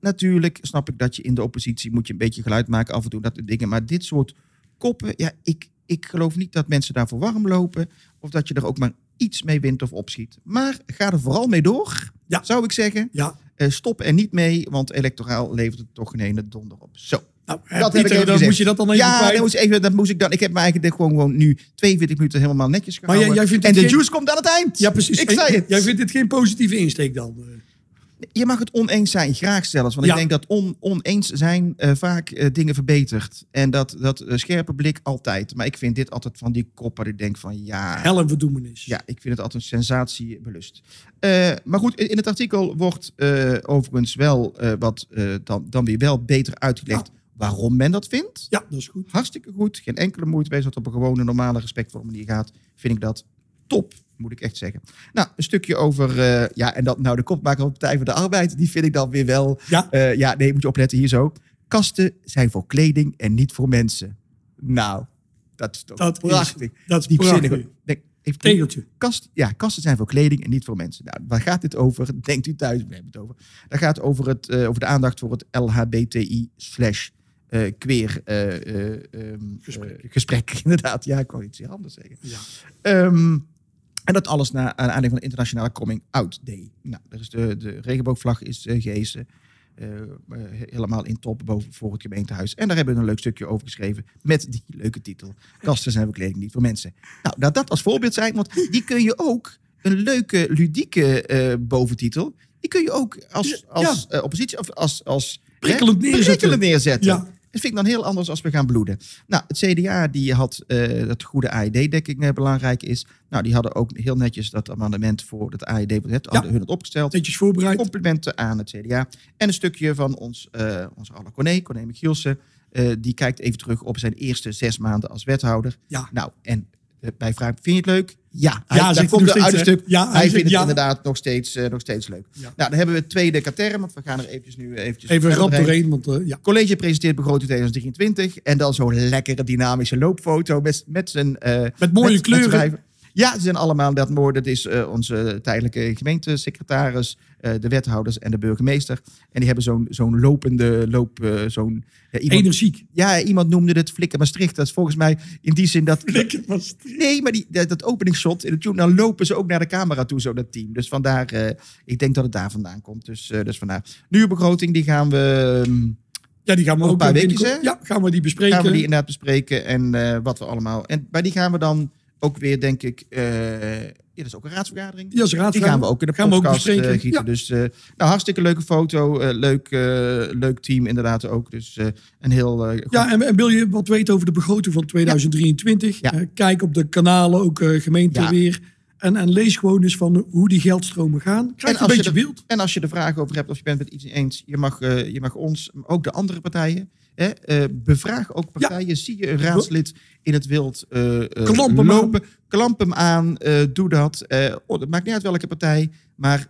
natuurlijk snap ik dat je in de oppositie moet je een beetje geluid maken af en toe dat soort dingen. Maar dit soort koppen, ja, ik, ik geloof niet dat mensen daarvoor warm lopen. Of dat je er ook maar iets mee wint of opschiet. Maar ga er vooral mee door, Ja. zou ik zeggen. Ja, Eh, stop er niet mee, want electoraal levert het toch geen ene donder op. Zo. nou, Dat heb ik dan moet je dat dan even Ja, dat moest, even, dat moest ik dan. Ik heb me eigenlijk gewoon, gewoon nu 42 minuten helemaal netjes Maar gehouden. jij- jij vindt en de geen- juice komt aan het eind. Ja, precies. Ik zei het. Jij vindt dit geen positieve insteek dan? Je mag het oneens zijn, graag zelfs. Want Ja. ik denk dat on, oneens zijn eh, vaak eh, dingen verbetert. En dat, dat eh, scherpe blik altijd. Maar ik vind dit altijd van die koppen. Ik denk van ja... Hel en verdoemenis. Ja, ik vind het altijd een sensatie belust. Eh, maar goed, in het artikel wordt overigens wel wat dan, dan weer wel beter uitgelegd waarom men dat vindt. Ja, dat is goed. Hartstikke goed. Geen enkele moeite. Als het op een gewone, normale, respectvolle manier gaat, vind ik dat top. Moet ik echt zeggen. Nou, een stukje over. eh, ja, en dat nou de kopmaker van de Partij voor de Arbeid. Die vind ik dan weer wel. Ja, eh, ja, nee, moet je opletten hier zo. Kasten zijn voor kleding en niet voor mensen. Nou, dat is toch Dat is- prachtig. dat is Diepzinnig. prachtig. Denk, even tegeltje. Kast, ja, kasten zijn voor kleding en niet voor mensen. Nou, waar gaat dit over? <laughs> Denkt u thuis, we hebben het over. Dat gaat over, het, eh, over de aandacht voor het LHBTI slash eh, queer eh, eh, ehm, Gesprek. gesprek. <laughs> Inderdaad, ja, ik wou iets anders zeggen. Ja. Ehm, en dat alles na aan aanleiding van de Internationale Coming Out Day. Nou, de, de regenboogvlag is uh, gehezen. Uh, helemaal in top boven voor het gemeentehuis. En daar hebben we een leuk stukje over geschreven met die leuke titel. Kasten zijn voor kleding niet voor mensen. Nou, laat dat als voorbeeld zijn, want die kun je ook, een leuke, ludieke uh, boventitel, die kun je ook als, als ja. uh, oppositie of als, als prikkelend hè, neerzetten. Neerzetten. Ja. Dat vind ik dan heel anders als we gaan bloeden. Nou, het CDA die had uh, dat goede AED-dekking uh, belangrijk is. Nou, die hadden ook heel netjes dat amendement voor het AED wat het, hadden hun het opgesteld. Netjes voorbereid. Complimenten aan het CDA. En een stukje van ons, uh, onze Alle Corné, Corné Michielsen. die kijkt even terug op zijn eerste zes maanden als wethouder. Ja. Nou, en bij vraag, vind je het leuk? Ja, hij, ja daar komt er uit een stuk. Ja, hij, hij vindt het ja. inderdaad nog steeds, uh, nog steeds leuk. Ja. Nou, dan hebben we het tweede katerm, want we gaan er eventjes nu eventjes Even rap doorheen. doorheen, want uh, ja. College presenteert begroting 2023 en dan zo'n lekkere dynamische loopfoto met, met zijn... Uh, met mooie met, kleuren. Met ja, ze zijn allemaal dat mooi. Dat is uh, onze tijdelijke gemeentesecretaris, uh, de wethouders en de burgemeester. En die hebben zo'n zo'n lopende loop, uh, zo'n ja, energiek. Ja, iemand noemde het Flikker Maastricht. Dat is volgens mij in die zin dat. Flikker Maastricht. Nee, maar die, dat, dat openingsshot in het tune, dan lopen ze ook naar de camera toe, zo dat team. Dus vandaar, ik denk dat het daar vandaan komt. Dus, dus vandaar. Nieuwe begroting, die gaan we. Um, ja, die gaan we ook een paar weken. Ja, gaan we die bespreken. Gaan we die inderdaad bespreken en wat we allemaal. En bij die gaan we dan ook weer, denk ik, uh, ja, dat is ook een raadsvergadering. Ja, een Die gaan we ook in de gaan podcast we ook. Ja. Dus uh, nou, hartstikke leuke foto. Uh, leuk, leuk team inderdaad ook. Dus een heel... ja, en, en, wil je wat weten over de begroting van 2023? Ja. Ja. kijk op de kanalen, ook gemeente Ja. weer. En, en lees gewoon eens van hoe die geldstromen gaan. Krijg je een als beetje je er- beeld. En als je er vragen over hebt of je bent het iets eens, je mag, eh, je mag ons, maar ook de andere partijen, hè, eh, bevraag ook partijen. Zie je een raadslid in het wild eh, Klamp hem lopen, klamp hem aan, eh, doe dat. Eh, oh, het maakt niet uit welke partij, maar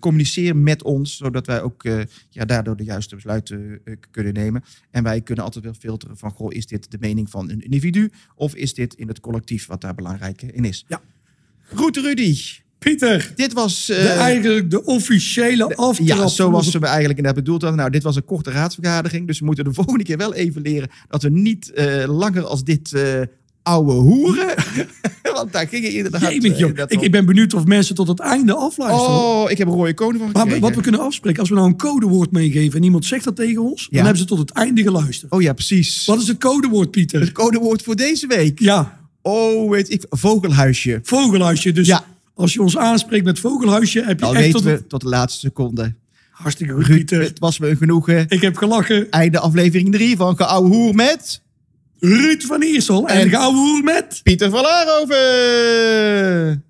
communiceer met ons, zodat wij ook ja, daardoor de juiste besluiten kunnen nemen. En wij kunnen altijd wel filteren van, goh, is dit de mening van een individu of is dit in het collectief wat daar belangrijk in is. Ja. Goed, Rudy. Pieter, Dit was... de, eh, eigenlijk de officiële aftrap. ja, zoals onze- we eigenlijk inderdaad bedoeld hadden. Nou, dit was een korte raadsvergadering. Dus we moeten de <laughs> volgende keer wel even leren dat we niet eh, langer als dit eh, oude hoeren. <laughs> Want daar ging je inderdaad... Jemig, joh. inderdaad Ik, ben benieuwd of mensen tot het einde afluisteren. Oh, ik heb een rode koning van Maar wat we kunnen afspreken, als we nou een codewoord meegeven en iemand zegt dat tegen ons, Ja. dan hebben ze tot het einde geluisterd. Oh ja, precies. Wat is het codewoord, Pieter? Het codewoord voor deze week. Ja, Oh, weet ik. Vogelhuisje. vogelhuisje. Dus Ja. Als je ons aanspreekt met vogelhuisje, heb je Dan echt tot... We tot de laatste seconde. Hartstikke goed, Ruud, Het was me een genoegen. Ik heb gelachen. Einde aflevering 3 van Geouwehoer met... Ruud van Iersel en, en met... Pieter van Laarhoven.